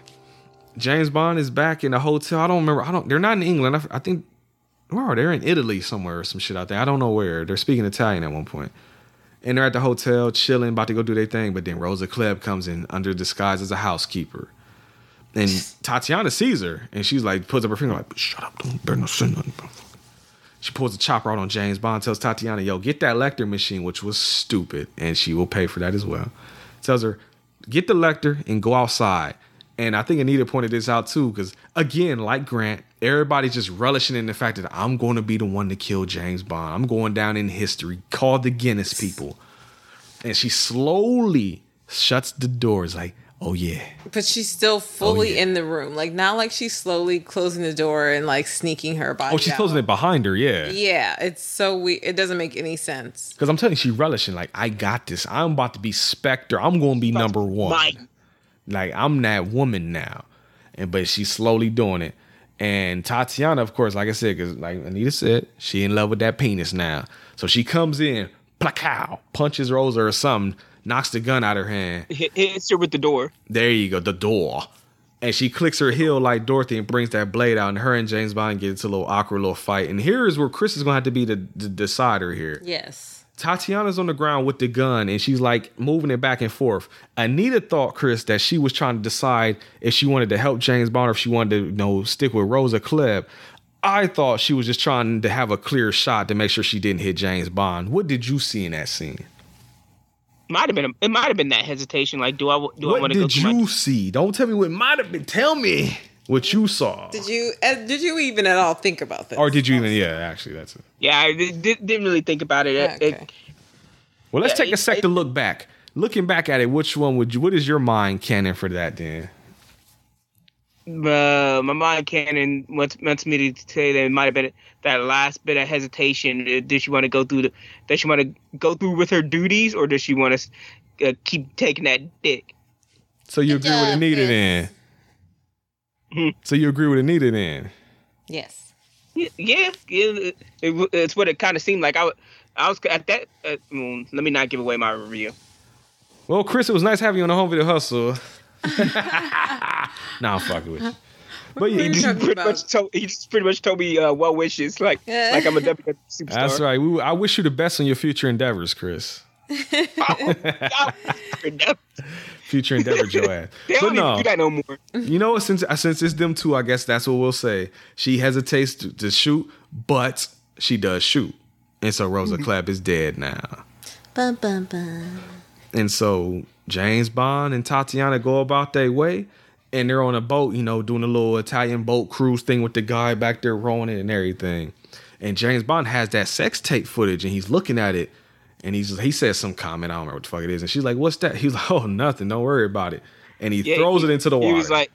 James Bond is back in the hotel. I don't remember. I don't. They're not in England. I, I think. Where are they? They're in Italy somewhere or some shit out there. I don't know where. They're speaking Italian at one point. And they're at the hotel chilling, about to go do their thing. But then Rosa Klebb comes in under disguise as a housekeeper. And Tatiana sees her and she's like, puts up her finger, like, shut up, don't better not say nothing. She pulls a chopper out on James Bond, tells Tatiana, yo, get that Lektor machine, which was stupid, and she will pay for that as well. Tells her, get the Lektor and go outside. And I think Anita pointed this out too, because again, like Grant, everybody's just relishing in the fact that I'm going to be the one to kill James Bond. I'm going down in history, called the Guinness people. And she slowly shuts the doors, like, oh yeah. But she's still oh, fully yeah. in the room. Like not like she's slowly closing the door and like sneaking her body. Oh, she's out. closing it behind her, yeah. Yeah, it's so we. It doesn't make any sense. Because I'm telling you, she relishing, like, I got this. I'm about to be Spectre. I'm going to be number one. Mine. Like I'm that woman now, and but she's slowly doing it. And Tatiana, of course, like I said, because like Anita said, she in love with that penis now. So she comes in, placow, punches Rosa or something, knocks the gun out of her hand. Hits her with the door. There you go, the door. And she clicks her heel like Dorothy and brings that blade out, and her and James Bond get into a little awkward little fight. And here is where Chris is gonna have to be the, the decider here. Yes. Tatiana's on the ground with the gun and she's like moving it back and forth. Anita thought, Chris, that she was trying to decide if she wanted to help James Bond or if she wanted to, you know, stick with Rosa Klebb. I thought she was just trying to have a clear shot to make sure she didn't hit James Bond. What did you see in that scene? Might have been. A, it might have been that hesitation. Like, do I? Do I want to go What did you my? see? Don't tell me what might have been. Tell me what you saw. Did you? Uh, did you even at all think about this? or did you even? Yeah, actually, that's it. Yeah, I did, didn't really think about it. It- Okay. it- Well, let's Yeah, take a it- sec it- to look back. Looking back at it, which one would you? What is your mind canon for that, Dan? uh, my mind canon wants, wants me to say that it might have been that last bit of hesitation. Did she want to go through the? Does she want to go through with her duties, or does she want to uh, keep taking that dick? So you agree with job, Anita Chris. then? So you agree with Anita then? Yes. Yeah, yeah, it, it, it's what it kind of seemed like. I, wa- I was at that. Uh, let me not give away my review. Well, Chris, it was nice having you on the home video hustle. nah, I'm fucking with you. But yeah, you you- talking Pretty about? much told, he just pretty much told me uh, well wishes, like like I'm a WWE superstar. that's right. We, I wish you the best on your future endeavors, Chris. Future endeavor, Joanne. They But don't even no, do that no more. you know what? Since since it's them two, I guess that's what we'll say. She hesitates to, to shoot, but she does shoot, and so Rosa mm-hmm. Klebb is dead now. Bum, bum, bum. And so James Bond and Tatiana go about their way, and they're on a boat, you know, doing a little Italian boat cruise thing with the guy back there rowing it and everything. And James Bond has that sex tape footage, and he's looking at it, and he's he says some comment, I don't remember what the fuck it is, and she's like, "What's that?" He's like, "Oh, nothing. Don't worry about it." And he Yeah, throws he- it into the water. He was like,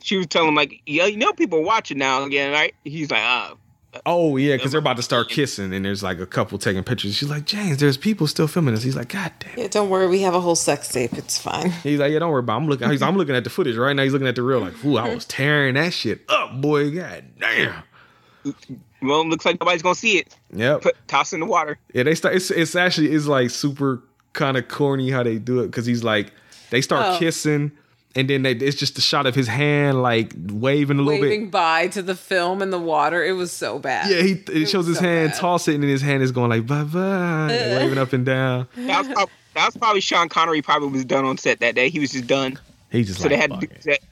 she was telling him like, yeah, you know, people are watching now and again, right? He's like, oh, Oh yeah, because they're about to start kissing, and there's like a couple taking pictures. She's like, James, there's people still filming this. He's like, God damn. Yeah, don't worry, we have a whole sex tape. It's fine. He's like, Yeah, don't worry about. It. I'm looking. He's, I'm looking at the footage right now. He's looking at the real. Like, ooh, I was tearing that shit up, boy. God damn. well, looks like nobody's gonna see it. Yep. Put toss in the water. Yeah, they start. It's, it's actually it's like super kind of corny how they do it because he's like they start Oh. kissing, and then they, it's just a shot of his hand like waving a little bit. Waving by to the film in the water. It was so bad. Yeah, he it, shows his so hand, bad. toss it, and then his hand is going like bye bye, waving up and down. That was, prob- that was probably Sean Connery. Probably was done on set that day. He was just done. He just So like they had to, do, it.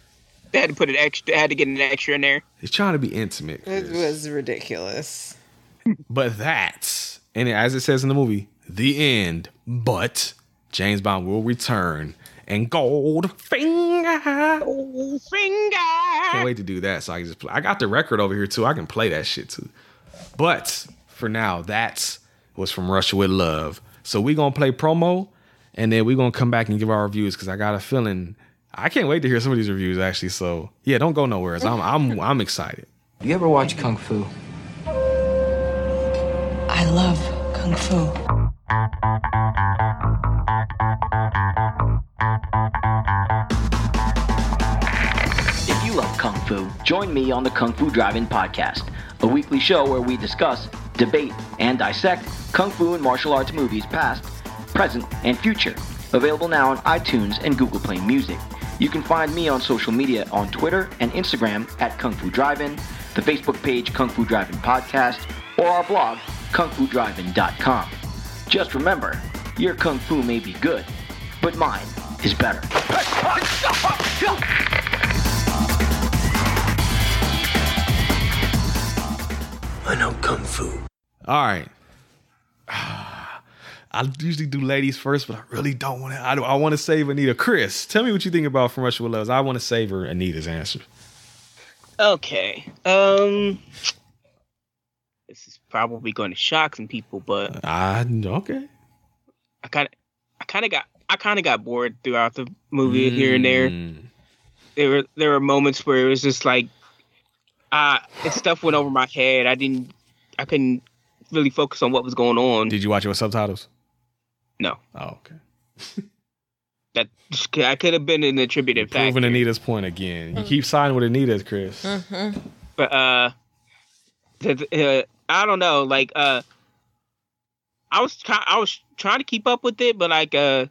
They, they had to put an extra. They had to get an extra in there. He's trying to be intimate. It was ridiculous. But that's and as it says in the movie, the end. But James Bond will return and Goldfinger. Gold finger. Can't wait to do that. So I can just play. I got the record over here too. I can play that shit too. But for now, that's was from Russia with Love. So we gonna play promo, and then we gonna come back and give our reviews because I got a feeling I can't wait to hear some of these reviews actually. So yeah, don't go nowhere. I'm I'm I'm excited. You ever watch Kung Fu? I love Kung Fu. If you love Kung Fu, join me on the Kung Fu Drive-In podcast, a weekly show where we discuss, debate, and dissect Kung Fu and martial arts movies past, present, and future. Available now on iTunes and Google Play Music. You can find me on social media on Twitter and Instagram at Kung Fu Drive-In, the Facebook page Kung Fu Drive-In Podcast, or our blog, kungfudrivein.com. Just remember, your Kung Fu may be good, but mine is better. I know Kung Fu. All right. I usually do ladies first, but I really don't want to. I, I want to save Anita. Chris, tell me what you think about From Russia with Loves. I want to save her Anita's answer. Okay. Um. This is probably going to shock some people, but I okay. I kind of, I kind of got, I kind of got bored throughout the movie here and there. Mm. There were there were moments where it was just like, uh, it stuff went over my head. I didn't, I couldn't really focus on what was going on. Did you watch it with subtitles? No, Oh, okay. that I could have been an attributive Proving factor. Anita's point again. You keep siding with Anita, Chris. but uh, uh, I don't know. Like uh, I was try- I was trying to keep up with it, but like uh,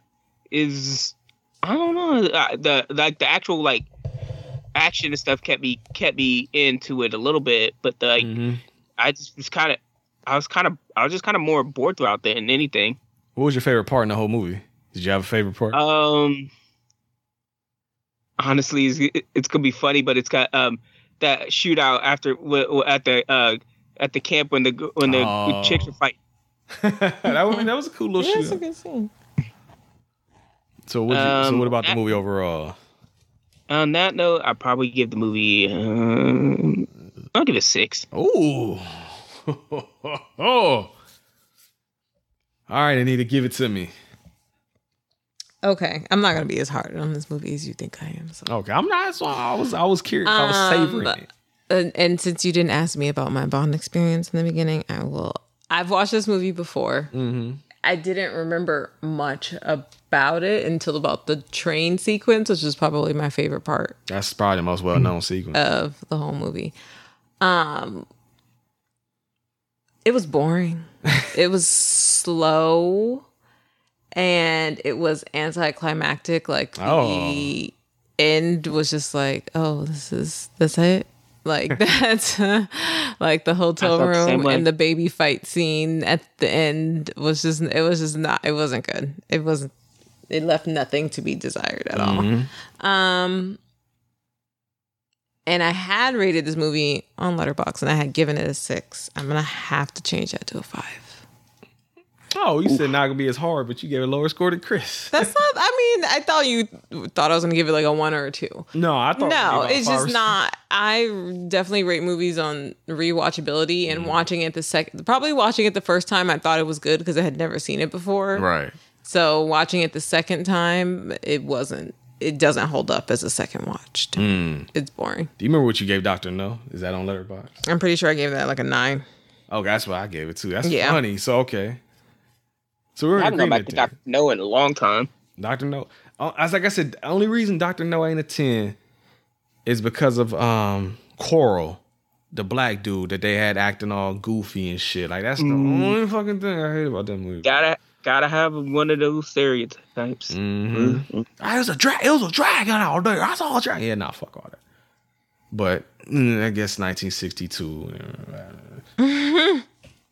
is I don't know uh, the like the actual like action and stuff kept me kept me into it a little bit, but the, like Mhm. I just was kind of I was kind of I was just kind of more bored throughout it than anything. What was your favorite part in the whole movie? Did you have a favorite part? Um, honestly, it's, it's gonna be funny, but it's got um that shootout after w- w- at the uh at the camp when the when the Oh. chicks were fighting. that, was, that was a cool little Yeah, it's a good scene. So what? so Um, what about the movie overall? On that note, I'd probably give the movie. Um, I'll give it a six. Ooh. oh. All right, Anita, give it to me. Okay, I'm not gonna be as hard on this movie as you think I am. So. Okay, I'm not. So I was. I was curious. I was Um, savoring it. And, and since you didn't ask me about my Bond experience in the beginning, I will. I've watched this movie before. Mm-hmm. I didn't remember much about it until about the train sequence, which is probably my favorite part That's probably the most well-known sequence. of the whole movie. Um, it was boring. It was slow, and it was anticlimactic. Like the end was just like, oh, this is that's it. Like that's like the hotel felt the same room way. and the baby fight scene at the end was just it was just not it wasn't good. It wasn't it left nothing to be desired at all. Um and I had rated this movie on Letterboxd and I had given it a six. I'm gonna have to change that to a five. Oh, you said not gonna be as hard, but you gave a lower score to Chris. That's not. I mean, I thought you thought I was gonna give it like a one or a two. No, I thought. No, it it's just not. I definitely rate movies on rewatchability and mm-hmm. watching it the second. Probably watching it the first time, I thought it was good because I had never seen it before. Right. So watching it the second time, it wasn't. It doesn't hold up as a second watch. to Hmm. It's boring. Do you remember what you gave Doctor No? Is that on Letterboxd? I'm pretty sure I gave that like a nine. Oh, that's what I gave it to. That's Yeah. funny. So okay. So we're I in haven't gone back to. Doctor No in a long time. Doctor No. Uh, As like I said, the only reason Doctor No ain't a ten is because of um Quarrel, the black dude that they had acting all goofy and shit. Like that's the Mm. only fucking thing I hate about that movie. Gotta gotta have one of those stereotypes. Mm-hmm. Ah, It was a drag. It was a dragon out there. I saw a dragon. Yeah, nah, fuck all that. But mm, I guess 1962. uh,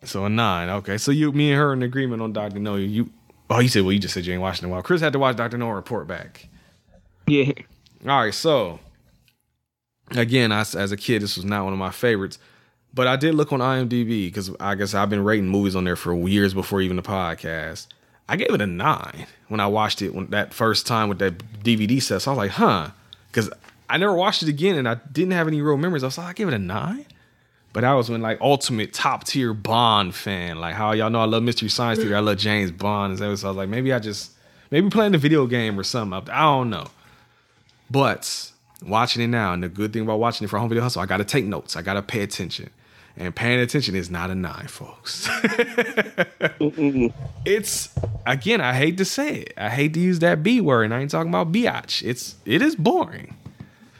so a nine. Okay, so you, me, and her in agreement on Doctor No. You, oh, you said well, you just said you ain't watching it. Well, Chris had to watch Doctor No report back. Yeah. All right, so again, I, as a kid, this was not one of my favorites, but I did look on IMDb because I guess I've been rating movies on there for years before even the podcast. I gave it a nine when I watched it when that first time with that DVD set. So I was like, huh, because I never watched it again and I didn't have any real memories. I was like, I gave it a nine. But I was when like ultimate top tier Bond fan, like how y'all know I love Mystery Science Theater, I love James Bond, and so I was like, maybe I just maybe playing the video game or something. I don't know. But watching it now, and the good thing about watching it for home video hustle, I got to take notes. I got to pay attention, and paying attention is not a nine, folks. it's again, I hate to say it. I hate to use that B word, and I ain't talking about biatch. It's it is boring.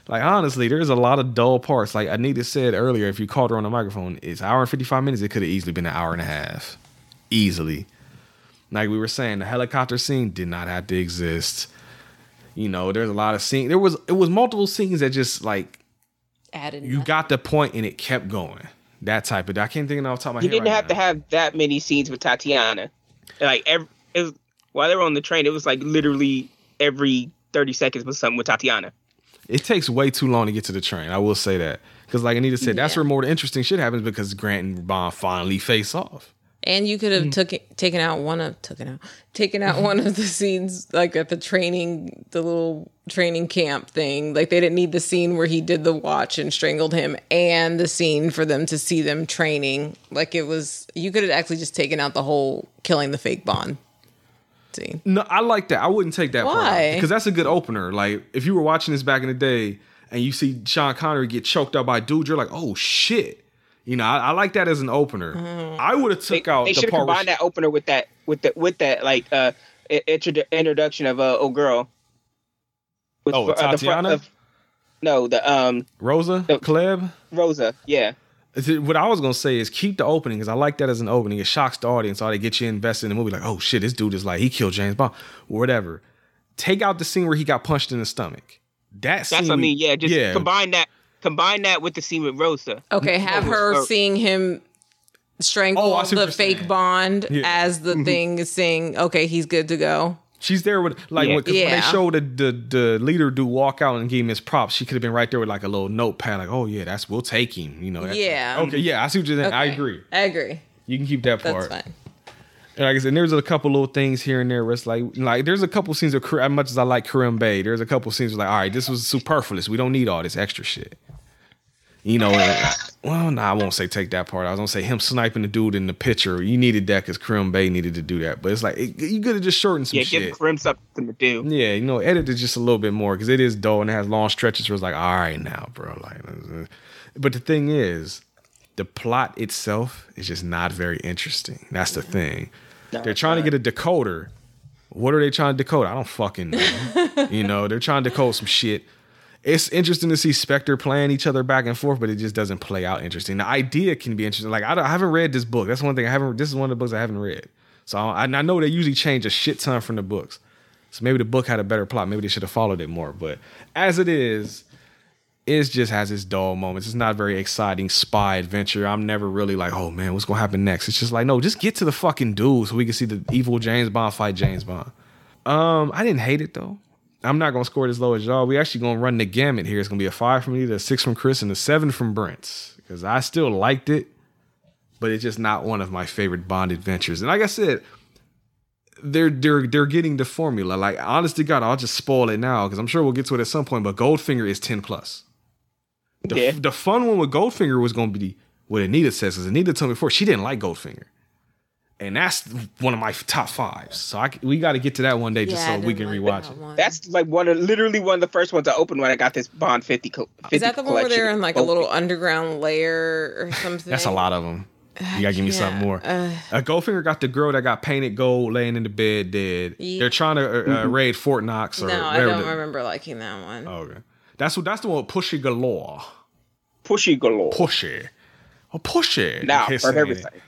Like honestly, there's a lot of dull parts. Like Anita said earlier, if you called her on the microphone, it's hour and fifty five minutes. It could have easily been an hour and a half, easily. Like we were saying, the helicopter scene did not have to exist. You know, there's a lot of scenes. There was it was multiple scenes that just like Added. you got the point and it kept going. That type of. I can't think of off the top of my You head. didn't right have to have that many scenes with Tatiana. Like every it was, while they were on the train, it was like literally every thirty seconds was something with Tatiana. It takes way too long to get to the train. I will say that because, like Anita said, that's where more interesting shit happens because Grant and Bond finally face off. And you could have Mm. took it, taken out one of taken out taken out one of the scenes like at the training the little training camp thing. Like they didn't need the scene where he did the watch and strangled him and the scene for them to see them training. Like it was you could have actually just taken out the whole killing the fake Bond scene. No, I like that. I wouldn't take that part Why? because that's a good opener. Like if you were watching this back in the day and you see Sean Connery get choked out by dude, you're like, oh shit. You know, I, I like that as an opener. Mm-hmm. I would have took out They the should have combined that opener with that with the with that like uh introdu- introduction of uh, old girl. With Oh, uh, the Tatiana? of- no, the um Rosa Klebb. Rosa. Yeah. Is it- What I was gonna say is keep the opening because I like that as an opening. It shocks the audience. Or they get you invested in the movie. Like, oh shit, this dude is like he killed James Bond, whatever. Take out the scene where he got punched in the stomach. That scene, That's what I mean. Yeah, just yeah. combine that combine that with the scene with Rosa. Okay, have her Or- seeing him strangle Oh, I see what the fake. Bond Yeah. as the mm-hmm. thing is saying, okay, he's good to go. She's there with like Yeah. when, 'cause when they Yeah. showed the, the the leader do walk out and give him his props. She could have been right there with like a little notepad, like, "Oh yeah, that's we'll take him." You know? that- Yeah. Okay. Yeah, I see what you're saying. I agree. I agree. You can keep that That's part. fine. And like I said, there's a couple little things here and there where it's like, like there's a couple scenes of as much as I like Kerim Bey, there's a couple scenes like, all right, this was superfluous. We don't need all this extra shit. You know, and- well, no, I won't say take that part. I was gonna say him sniping the dude in the picture. You needed that because Kerim Bey needed to do that, but it's like it, you could have just shortened some Yeah, shit. give Grim something to do. Yeah, you know, edit it just a little bit more because it is dull and it has long stretches where it's like, all right, now, bro. Like, uh, but the thing is, the plot itself is just not very interesting. That's the thing. they're trying to get a decoder. What are they trying to decode? I don't fucking know. you know, they're trying to decode some shit. It's interesting to see Spectre playing each other back and forth, but it just doesn't play out interesting. The idea can be interesting. Like I, don't- I haven't read this book. That's one thing I haven't. This is one of the books I haven't read. So I, I know they usually change a shit ton from the books. So maybe the book had a better plot. Maybe they should have followed it more. But as it is, it just has its dull moments. It's not very exciting spy adventure. I'm never really like, oh man, what's gonna happen next? It's just like, no, just get to the fucking dude so we can see the evil James Bond fight James Bond. Um, I didn't hate it though. I'm not gonna score it as low as y'all. We actually gonna run the gamut here. It's gonna be a five from me, a six from Chris, and a seven from Brent. Because I still liked it, but it's just not one of my favorite Bond adventures. And like I said, they're they're they're getting the formula. Like honest to God, I'll just spoil it now because I'm sure we'll get to it at some point. But Goldfinger is ten plus. The, Yeah. the fun one with Goldfinger was going to be what Anita says. Because Anita told me before she didn't like Goldfinger, and that's one of my top fives. So I, c- we got to get to that one day just Yeah, so we can like rewatch that it. one. That's like one of literally one of the first ones I opened when I got this Bond 50. Co- 50 Is that the one where collection. they're in like a little underground layer or something? That's a lot of them. You gotta give me something more. Uh. uh, Goldfinger got the girl that got painted gold laying in the bed dead. Yeah. They're trying to uh, uh, raid Fort Knox or No, I don't the- remember liking that one. Oh, okay. That's what. That's the one with Pushy Galore. Pushy galore. Pushy. Oh, Pushy. Now Kissing for it. everything.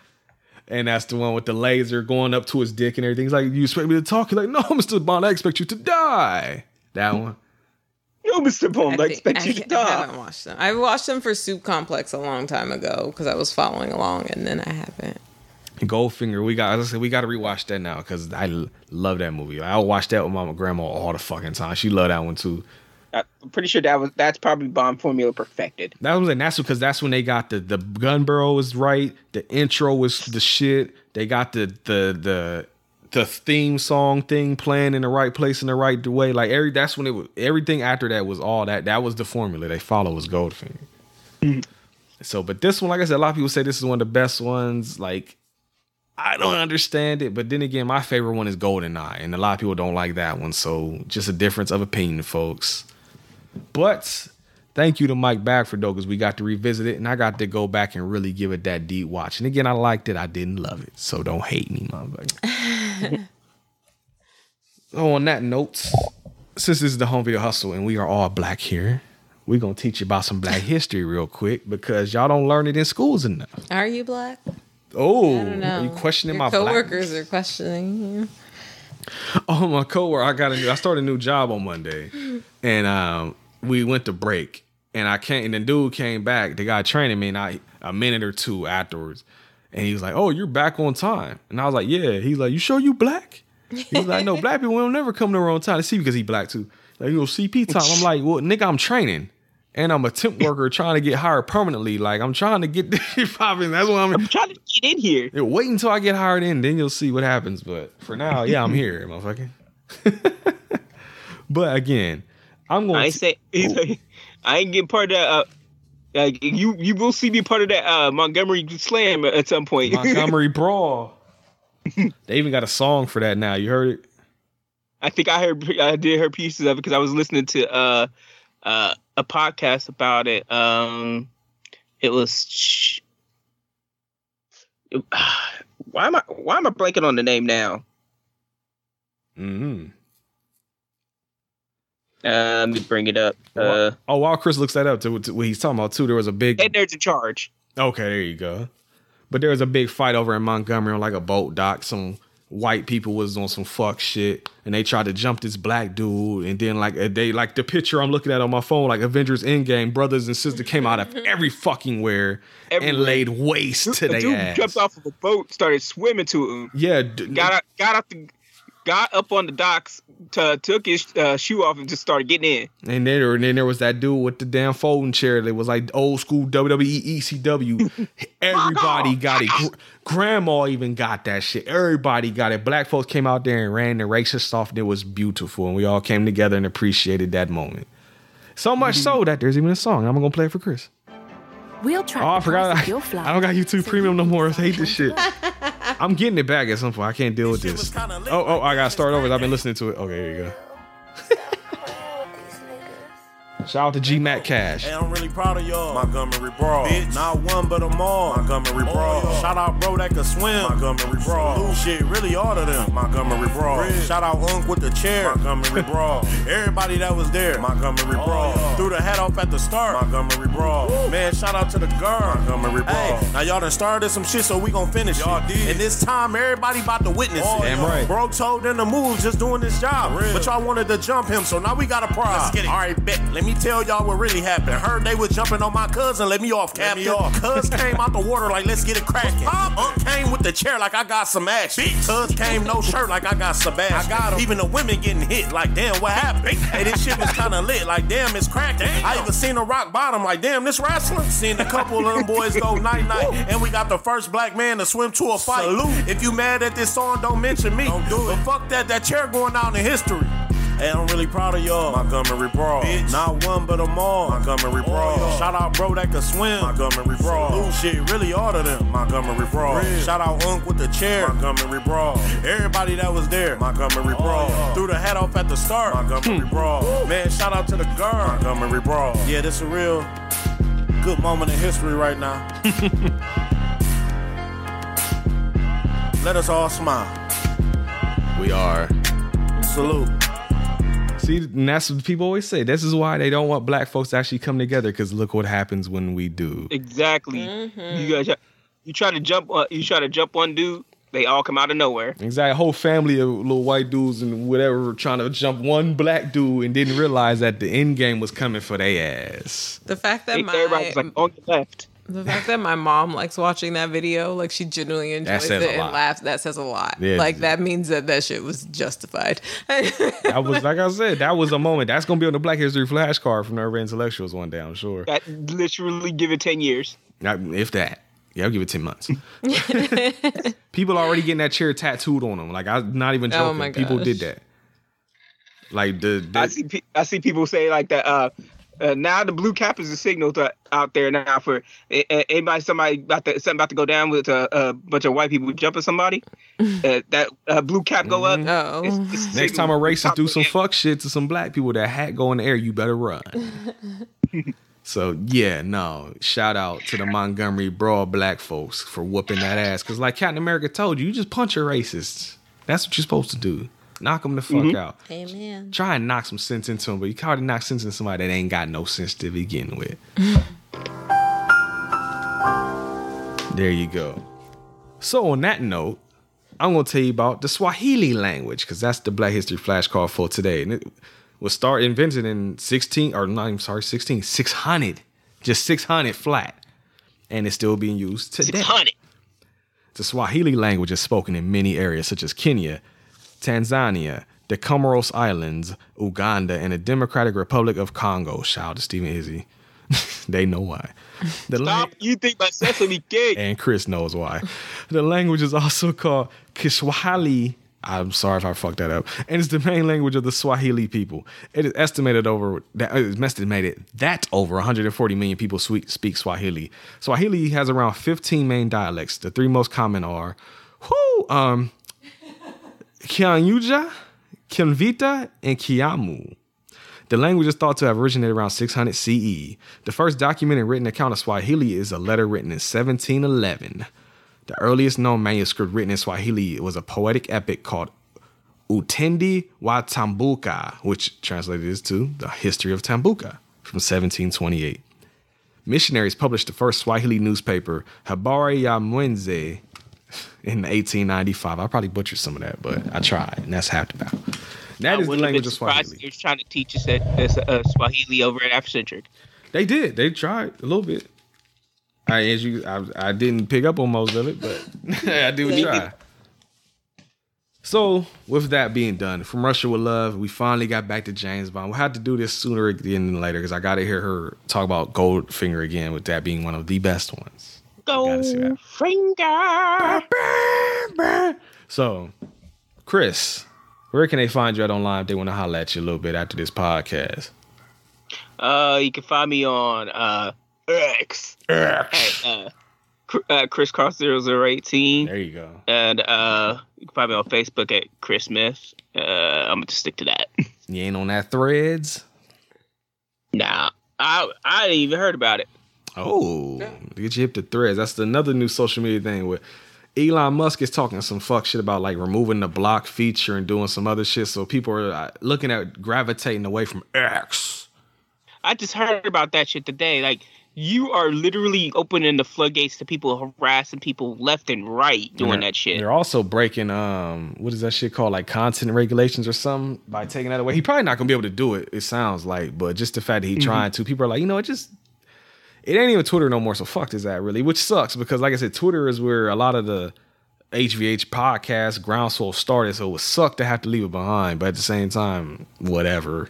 And that's the one with the laser going up to his dick and everything. He's like, "You expect me to talk?" He's like, "No, Mr. Bond, I expect you to die." That one. Yo, Mr. Bond, I, think- expect you to I die. I haven't watched them. I watched them for Soup Complex a long time ago because I was following along, and then I haven't. Goldfinger. We got. As I said, we got to rewatch that now because I l- love that movie. I watch that with my grandma all the fucking time. She loved that one too. I'm pretty sure that was that's probably bomb formula perfected. That was and that's because that's when they got the the gun barrel was right. The intro was the shit. They got the the the the theme song thing playing in the right place in the right way. Like every that's when it was everything after that was all that. That was the formula they follow was Goldfinger. Mm-hmm. so, but this one, like I said, a lot of people say this is one of the best ones. Like, I don't understand it, but then again, my favorite one is Golden Eye, and a lot of people don't like that one. So, just a difference of opinion, folks. But thank you to Mike Bagford though, because we got to revisit it and I got to go back and really give it that deep watch. And again, I liked it. I didn't love it. So don't hate me, motherfucker. oh, on that note, since this is the home video hustle and we are all black here, we're gonna teach you about some black history real quick because y'all don't learn it in schools enough. Are you black? Oh, are you questioning Your my coworkers blackness? are questioning you. Oh, my coworker, I got a new. I started a new job on Monday, and um, we went to break, and I came, and the dude came back. The guy training me, and I a minute or two afterwards, and he was like, "Oh, you're back on time," and I was like, "Yeah." He's like, "You sure you black?" He was like, "No, black people don't never come to on time." to See, because he black too. Like, you know, CP time. I'm like, "Well, nigga, I'm training." And I'm a temp worker trying to get hired permanently. Like I'm trying to get this popping. That's what I'm, I'm trying to get in here. yeah, wait until I get hired in, then you'll see what happens. But for now, yeah, I'm here, motherfucker. but again, I'm going. I ain't to, say he's like, I ain't getting part of that. Uh, like you, you will see me part of that uh, Montgomery Slam at some point. Montgomery Brawl. they even got a song for that now. You heard it? I think I heard I did hear pieces of it because I was listening to uh, uh, a podcast about it. Um, it was. it- why am I why am I blanking on the name now? Mm-hmm. Uh, let me bring it up. Uh, oh, while Chris looks that up, to, to what he's talking about too, there was a big. and there's a charge. Okay, there you go. But there was a big fight over in Montgomery on like a boat dock. Some white people was on some fuck shit, and they tried to jump this black dude. And then like they like the picture I'm looking at on my phone, like Avengers Endgame, brothers and sisters came out of every fucking where and laid waste to a their dude ass. jumped off of a boat, started swimming to him. Yeah, d- got out, got out the, got up on the docks, to, took his uh, shoe off, and just started getting in. And then, and then there was that dude with the damn folding chair that was like old school WWE ECW. Everybody got it. Gr- Grandma even got that shit. Everybody got it. Black folks came out there and ran the racist off. and It was beautiful, and we all came together and appreciated that moment. So much so that there's even a song. I'm gonna play it for Chris. We'll track Oh, I forgot. price of your I. I don't got YouTube Premium no more. I hate this shit. I'm getting it back at some point. I can't deal with this. Oh, oh, I gotta start over. I've been listening to it. Okay, here you go. Shout out to G Mac Cash. Hey, I'm really proud of y'all. Montgomery Brawl. Bitch. Not one, but them all. Montgomery Brawl. Shout out bro that can swim. Montgomery Brawl. Shit, really all of them. Montgomery Brawl. Shout out Unk with the chair. Montgomery Brawl. Everybody that was there. Montgomery oh, Brawl. Threw the hat off at the start. Montgomery Brawl. Man, shout out to the girl. Montgomery Brawl. Hey, now y'all done started some shit, so we gon' finish y'all it. Did. And this time, everybody about to witness oh, it. Damn right. Bro told them to move, just doing this job. But y'all wanted to jump him, so now we got a prize. All right, bet. Let me me tell y'all what really happened. Heard they was jumping on my cousin, let me off, Captain. Cuz came out the water like, let's get it cracking. Unc came with the chair like I got some action. Cuz came no shirt like I got Sebastian. I got him. Even the women getting hit like, damn, what happened? hey, this shit was kinda lit like, damn, it's cracking. I even seen a rock bottom like, damn, this wrestling. Seen a couple of them boys go night night, and we got the first black man to swim to a fight. Salute. If you mad at this song, don't mention me. Don't do it. But fuck that, that chair going down in history. Hey, I'm really proud of y'all. Montgomery Brawl. Bitch. Not one, but them all. Montgomery Brawl. Shout out bro that can swim. Montgomery Brawl. Salute shit, really all of them. Montgomery Brawl. Shout out Unc with the chair. Montgomery Brawl. Everybody that was there. Montgomery oh, Brawl. Threw the hat off at the start. Montgomery hmm. Brawl. Man, shout out to the guard. Montgomery Brawl. Yeah, this a real good moment in history right now. Let us all smile. We are. Salute. See, and that's what people always say. This is why they don't want black folks to actually come together. Because look what happens when we do. Exactly. Mm-hmm. You guys, you try to jump. Uh, you try to jump one dude. They all come out of nowhere. Exactly. A whole family of little white dudes and whatever trying to jump one black dude and didn't realize that the end game was coming for their ass. The fact that my Everybody was like on the left. The fact that my mom likes watching that video, like she genuinely enjoys it and lot. laughs. That says a lot. Yeah. like that means that that shit was justified. That was like I said, that was a moment. That's gonna be on the Black History flashcard from the Urban Intellectuals one day, I'm sure. That literally give it ten years. Not- If that. Yeah, I'll give it 10 months. People already getting that chair tattooed on them. Like I'm not even Oh joking. my People did that. Like the, the I see. pe- I see people say like that. Uh, uh, now the blue cap is a signal to, out there now for a- a- anybody, somebody about to something about to go down with a, a bunch of white people jumping somebody. Uh, that uh, blue cap go up. It's- it's. Next time a racist Top do some fuck shit to some black people, that hat go in the air, you better run. so yeah, no. Shout out to the Montgomery Brawl black folks for whooping that ass. Cause like Captain America told you, you just punch a racist. That's what you're supposed to do. Knock them the fuck Mm-hmm. out. Amen. Try and knock some sense into them, but you can't knock sense into somebody that ain't got no sense to begin with. there you go. So on that note, I'm gonna tell you about the Swahili language because that's the Black History flashcard for today, and it was start invented in 16 or not. I'm sorry, 16 600, just 600 flat, and it's still being used today. Six hundred. The Swahili language is spoken in many areas such as Kenya, Tanzania, the Comoros Islands, Uganda, and the Democratic Republic of Congo. Shout out to Stephen Izzy. they know why. The Stop. You think my sesame cake? and Chris knows why. The language is also called Kiswahili. I'm sorry if I fucked that up. And it's the main language of the Swahili people. It is estimated over that it is estimated that over 140 million people speak Swahili. Swahili has around 15 main dialects. The three most common are, whoo, um, Kianyuja, Kimvita, and Kiamu. The language is thought to have originated around 600 CE. The first documented written account of Swahili is a letter written in 1711. The earliest known manuscript written in Swahili was a poetic epic called Utendi wa Tambuka, which translated is to the history of Tambuka from 1728. Missionaries published the first Swahili newspaper, Habari ya Mwenze, in 1895. I probably butchered some of that, but I tried, and that's half the battle. That is the language of Swahili. You're trying to teach us that uh, Swahili over at Afrocentric. They did. They tried a little bit. I as you, I, I didn't pick up on most of it, but I did try. So, with that being done, from Russia with Love, we finally got back to James Bond. We'll have to do this sooner than later because I got to hear her talk about Goldfinger again, with that being one of the best ones. Go see that. finger. So, Chris, where can they find you at online if they want to holler at you a little bit after this podcast? Uh, you can find me on uh X. X. At, uh, uh, Chris Cross 0018. There you go. And uh, you can find me on Facebook at Chris Smith. Uh, I'm gonna stick to that. You ain't on that threads? nah, I I ain't even heard about it. Oh, get you hip to threads. That's another new social media thing where Elon Musk is talking some fuck shit about like removing the block feature and doing some other shit. So people are uh, looking at gravitating away from X. I just heard about that shit today. Like you are literally opening the floodgates to people harassing people left and right doing And that shit. They're also breaking um what is that shit called like content regulations or something by taking that away. He probably not gonna be able to do it. It sounds like, but just the fact that he Mhm. trying to, people are like, you know, it just it ain't even Twitter no more. So fuck is that really? Which sucks because like I said, Twitter is where a lot of the HVH podcast groundswell started. So it would suck to have to leave it behind, but at the same time, whatever.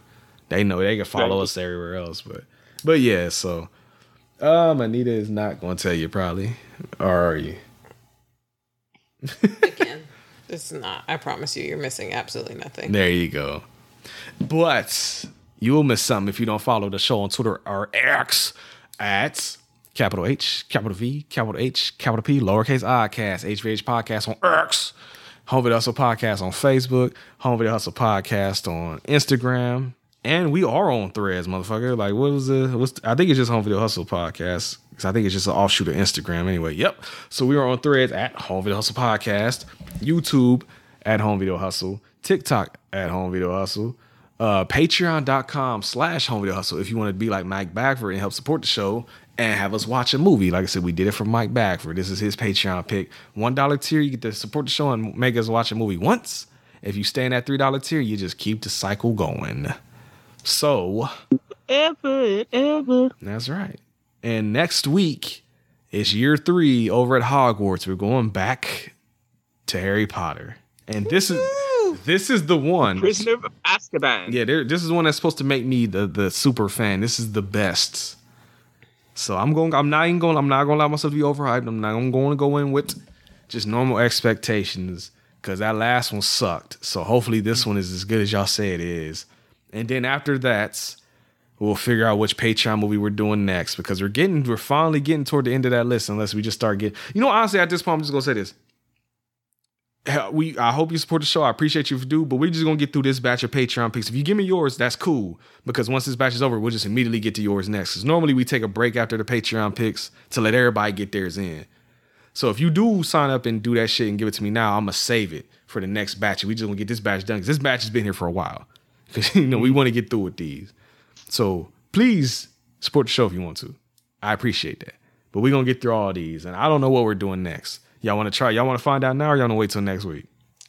They know they can follow Right. us everywhere else, but but yeah. So um, Anita is not gonna tell you probably, or are you? Again, it's not. I promise you, you're missing absolutely nothing. There you go. But you will miss something if you don't follow the show on Twitter or X at capital H, capital V, capital H, capital P, lowercase i cast, HVH podcast on X, Home Video Hustle podcast on Facebook, Home Video Hustle podcast on Instagram, and we are on Threads, motherfucker. Like, what was the? What's I think it's just Home Video Hustle podcast because I think it's just an offshoot of Instagram anyway. Yep. So we are on Threads at Home Video Hustle podcast, YouTube at Home Video Hustle, TikTok at Home Video Hustle, uh, Patreon.com slash Home Video Hustle if you want to be like Mike Bagford and help support the show and have us watch a movie. Like I said, we did it for Mike Bagford. This is his Patreon pick. One dollar tier, you get to support the show and make us watch a movie once. If you stay in that three dollar tier, you just keep the cycle going. So Ever, ever. that's right. And next week is year three over at Hogwarts. We're going back to Harry Potter, and this is this is the one. Prisoner of Azkaban. Yeah, this is one that's supposed to make me the the super fan. This is the best. So I'm going. I'm not even going. I'm not going to allow myself to be overhyped. I'm not. I'm going to go in with just normal expectations because that last one sucked. So hopefully this one is as good as y'all say it is. And then after that, we'll figure out which Patreon movie we're doing next because we're getting. We're finally getting toward the end of that list. Unless we just start getting. You know, honestly, at this point, I'm just gonna say this we I hope you support the show. I appreciate you if you do, but we're just gonna get through this batch of Patreon picks. If you give me yours, that's cool. Because once this batch is over, we'll just immediately get to yours next. Because normally we take a break after the Patreon picks to let everybody get theirs in. So if you do sign up and do that shit and give it to me now, I'm gonna save it for the next batch. We just gonna get this batch done because this batch has been here for a while. Because you know we want to get through with these. So please support the show if you want to. I appreciate that. But we're gonna get through all these, and I don't know what we're doing next. Y'all want to try? Y'all want to find out now, or y'all want to wait till next week?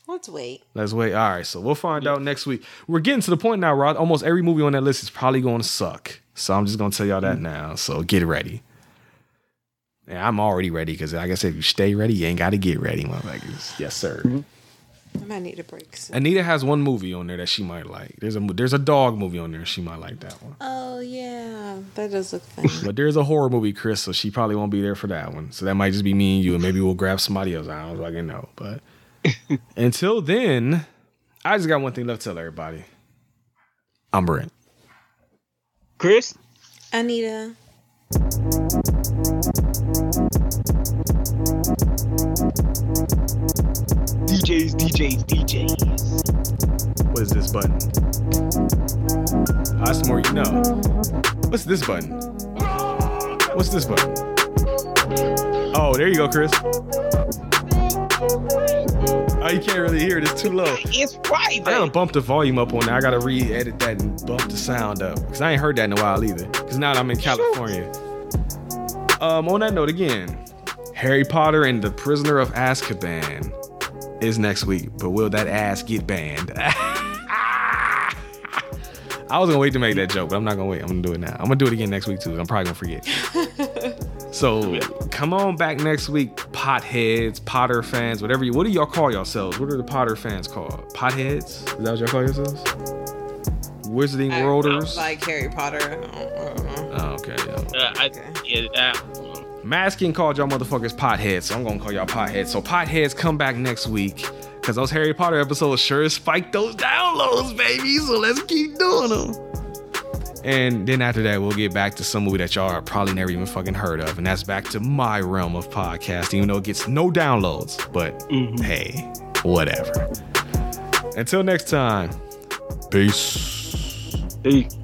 Let's wait. Let's wait. All right, so we'll find out next week. We're getting to the point now, Rod. Almost every movie on that list is probably going to suck. So I'm just gonna tell y'all that mm. now. So get ready. And I'm already ready because, like I said, if you stay ready, you ain't got to get ready, motherfuckers. Yes, sir. Mm-hmm. I might need a break. soon. Anita has one movie on there that she might like. There's a there's a dog movie on there. She might like that one. Oh yeah, that does look fun. But there's a horror movie, Chris, so she probably won't be there for that one. So that might just be me and you, and maybe we'll grab somebody else. I don't fucking know. But until then, I just got one thing left to tell everybody. I'm Brent. Chris? Anita. DJs, DJs, DJs. What is this button? Ah, That's more you know. What's this button? What's this button? Oh, there you go, Chris. Oh, you can't really hear it. It's too low. It's right. I gotta bump the volume up on there. I gotta re-edit that and bump the sound up because I ain't heard that in a while either. Because now that I'm in California. Um, on that note, again, Harry Potter and the Prisoner of Azkaban is next week, but will that ass get banned? I was gonna wait to make that joke, but I'm not gonna wait. I'm gonna do it now. I'm gonna do it again next week too. I'm probably gonna forget. So come on back next week, potheads, Potter fans, whatever you. What do y'all call yourselves? What are the Potter fans called? Potheads? Is that what y'all call yourselves? Wizarding I don't Worlders. like Harry Potter. I don't, I don't know. Oh, okay, yeah. Uh, I, yeah, uh, Masking called y'all motherfuckers potheads, so I'm gonna call y'all potheads. So potheads come back next week. Cause those Harry Potter episodes sure spiked those downloads, baby. So let's keep doing them. And then after that, we'll get back to some movie that y'all are probably never even fucking heard of. And that's back to my realm of podcasting, even though it gets no downloads. But mm-hmm. hey, whatever. Until next time, peace. Peace.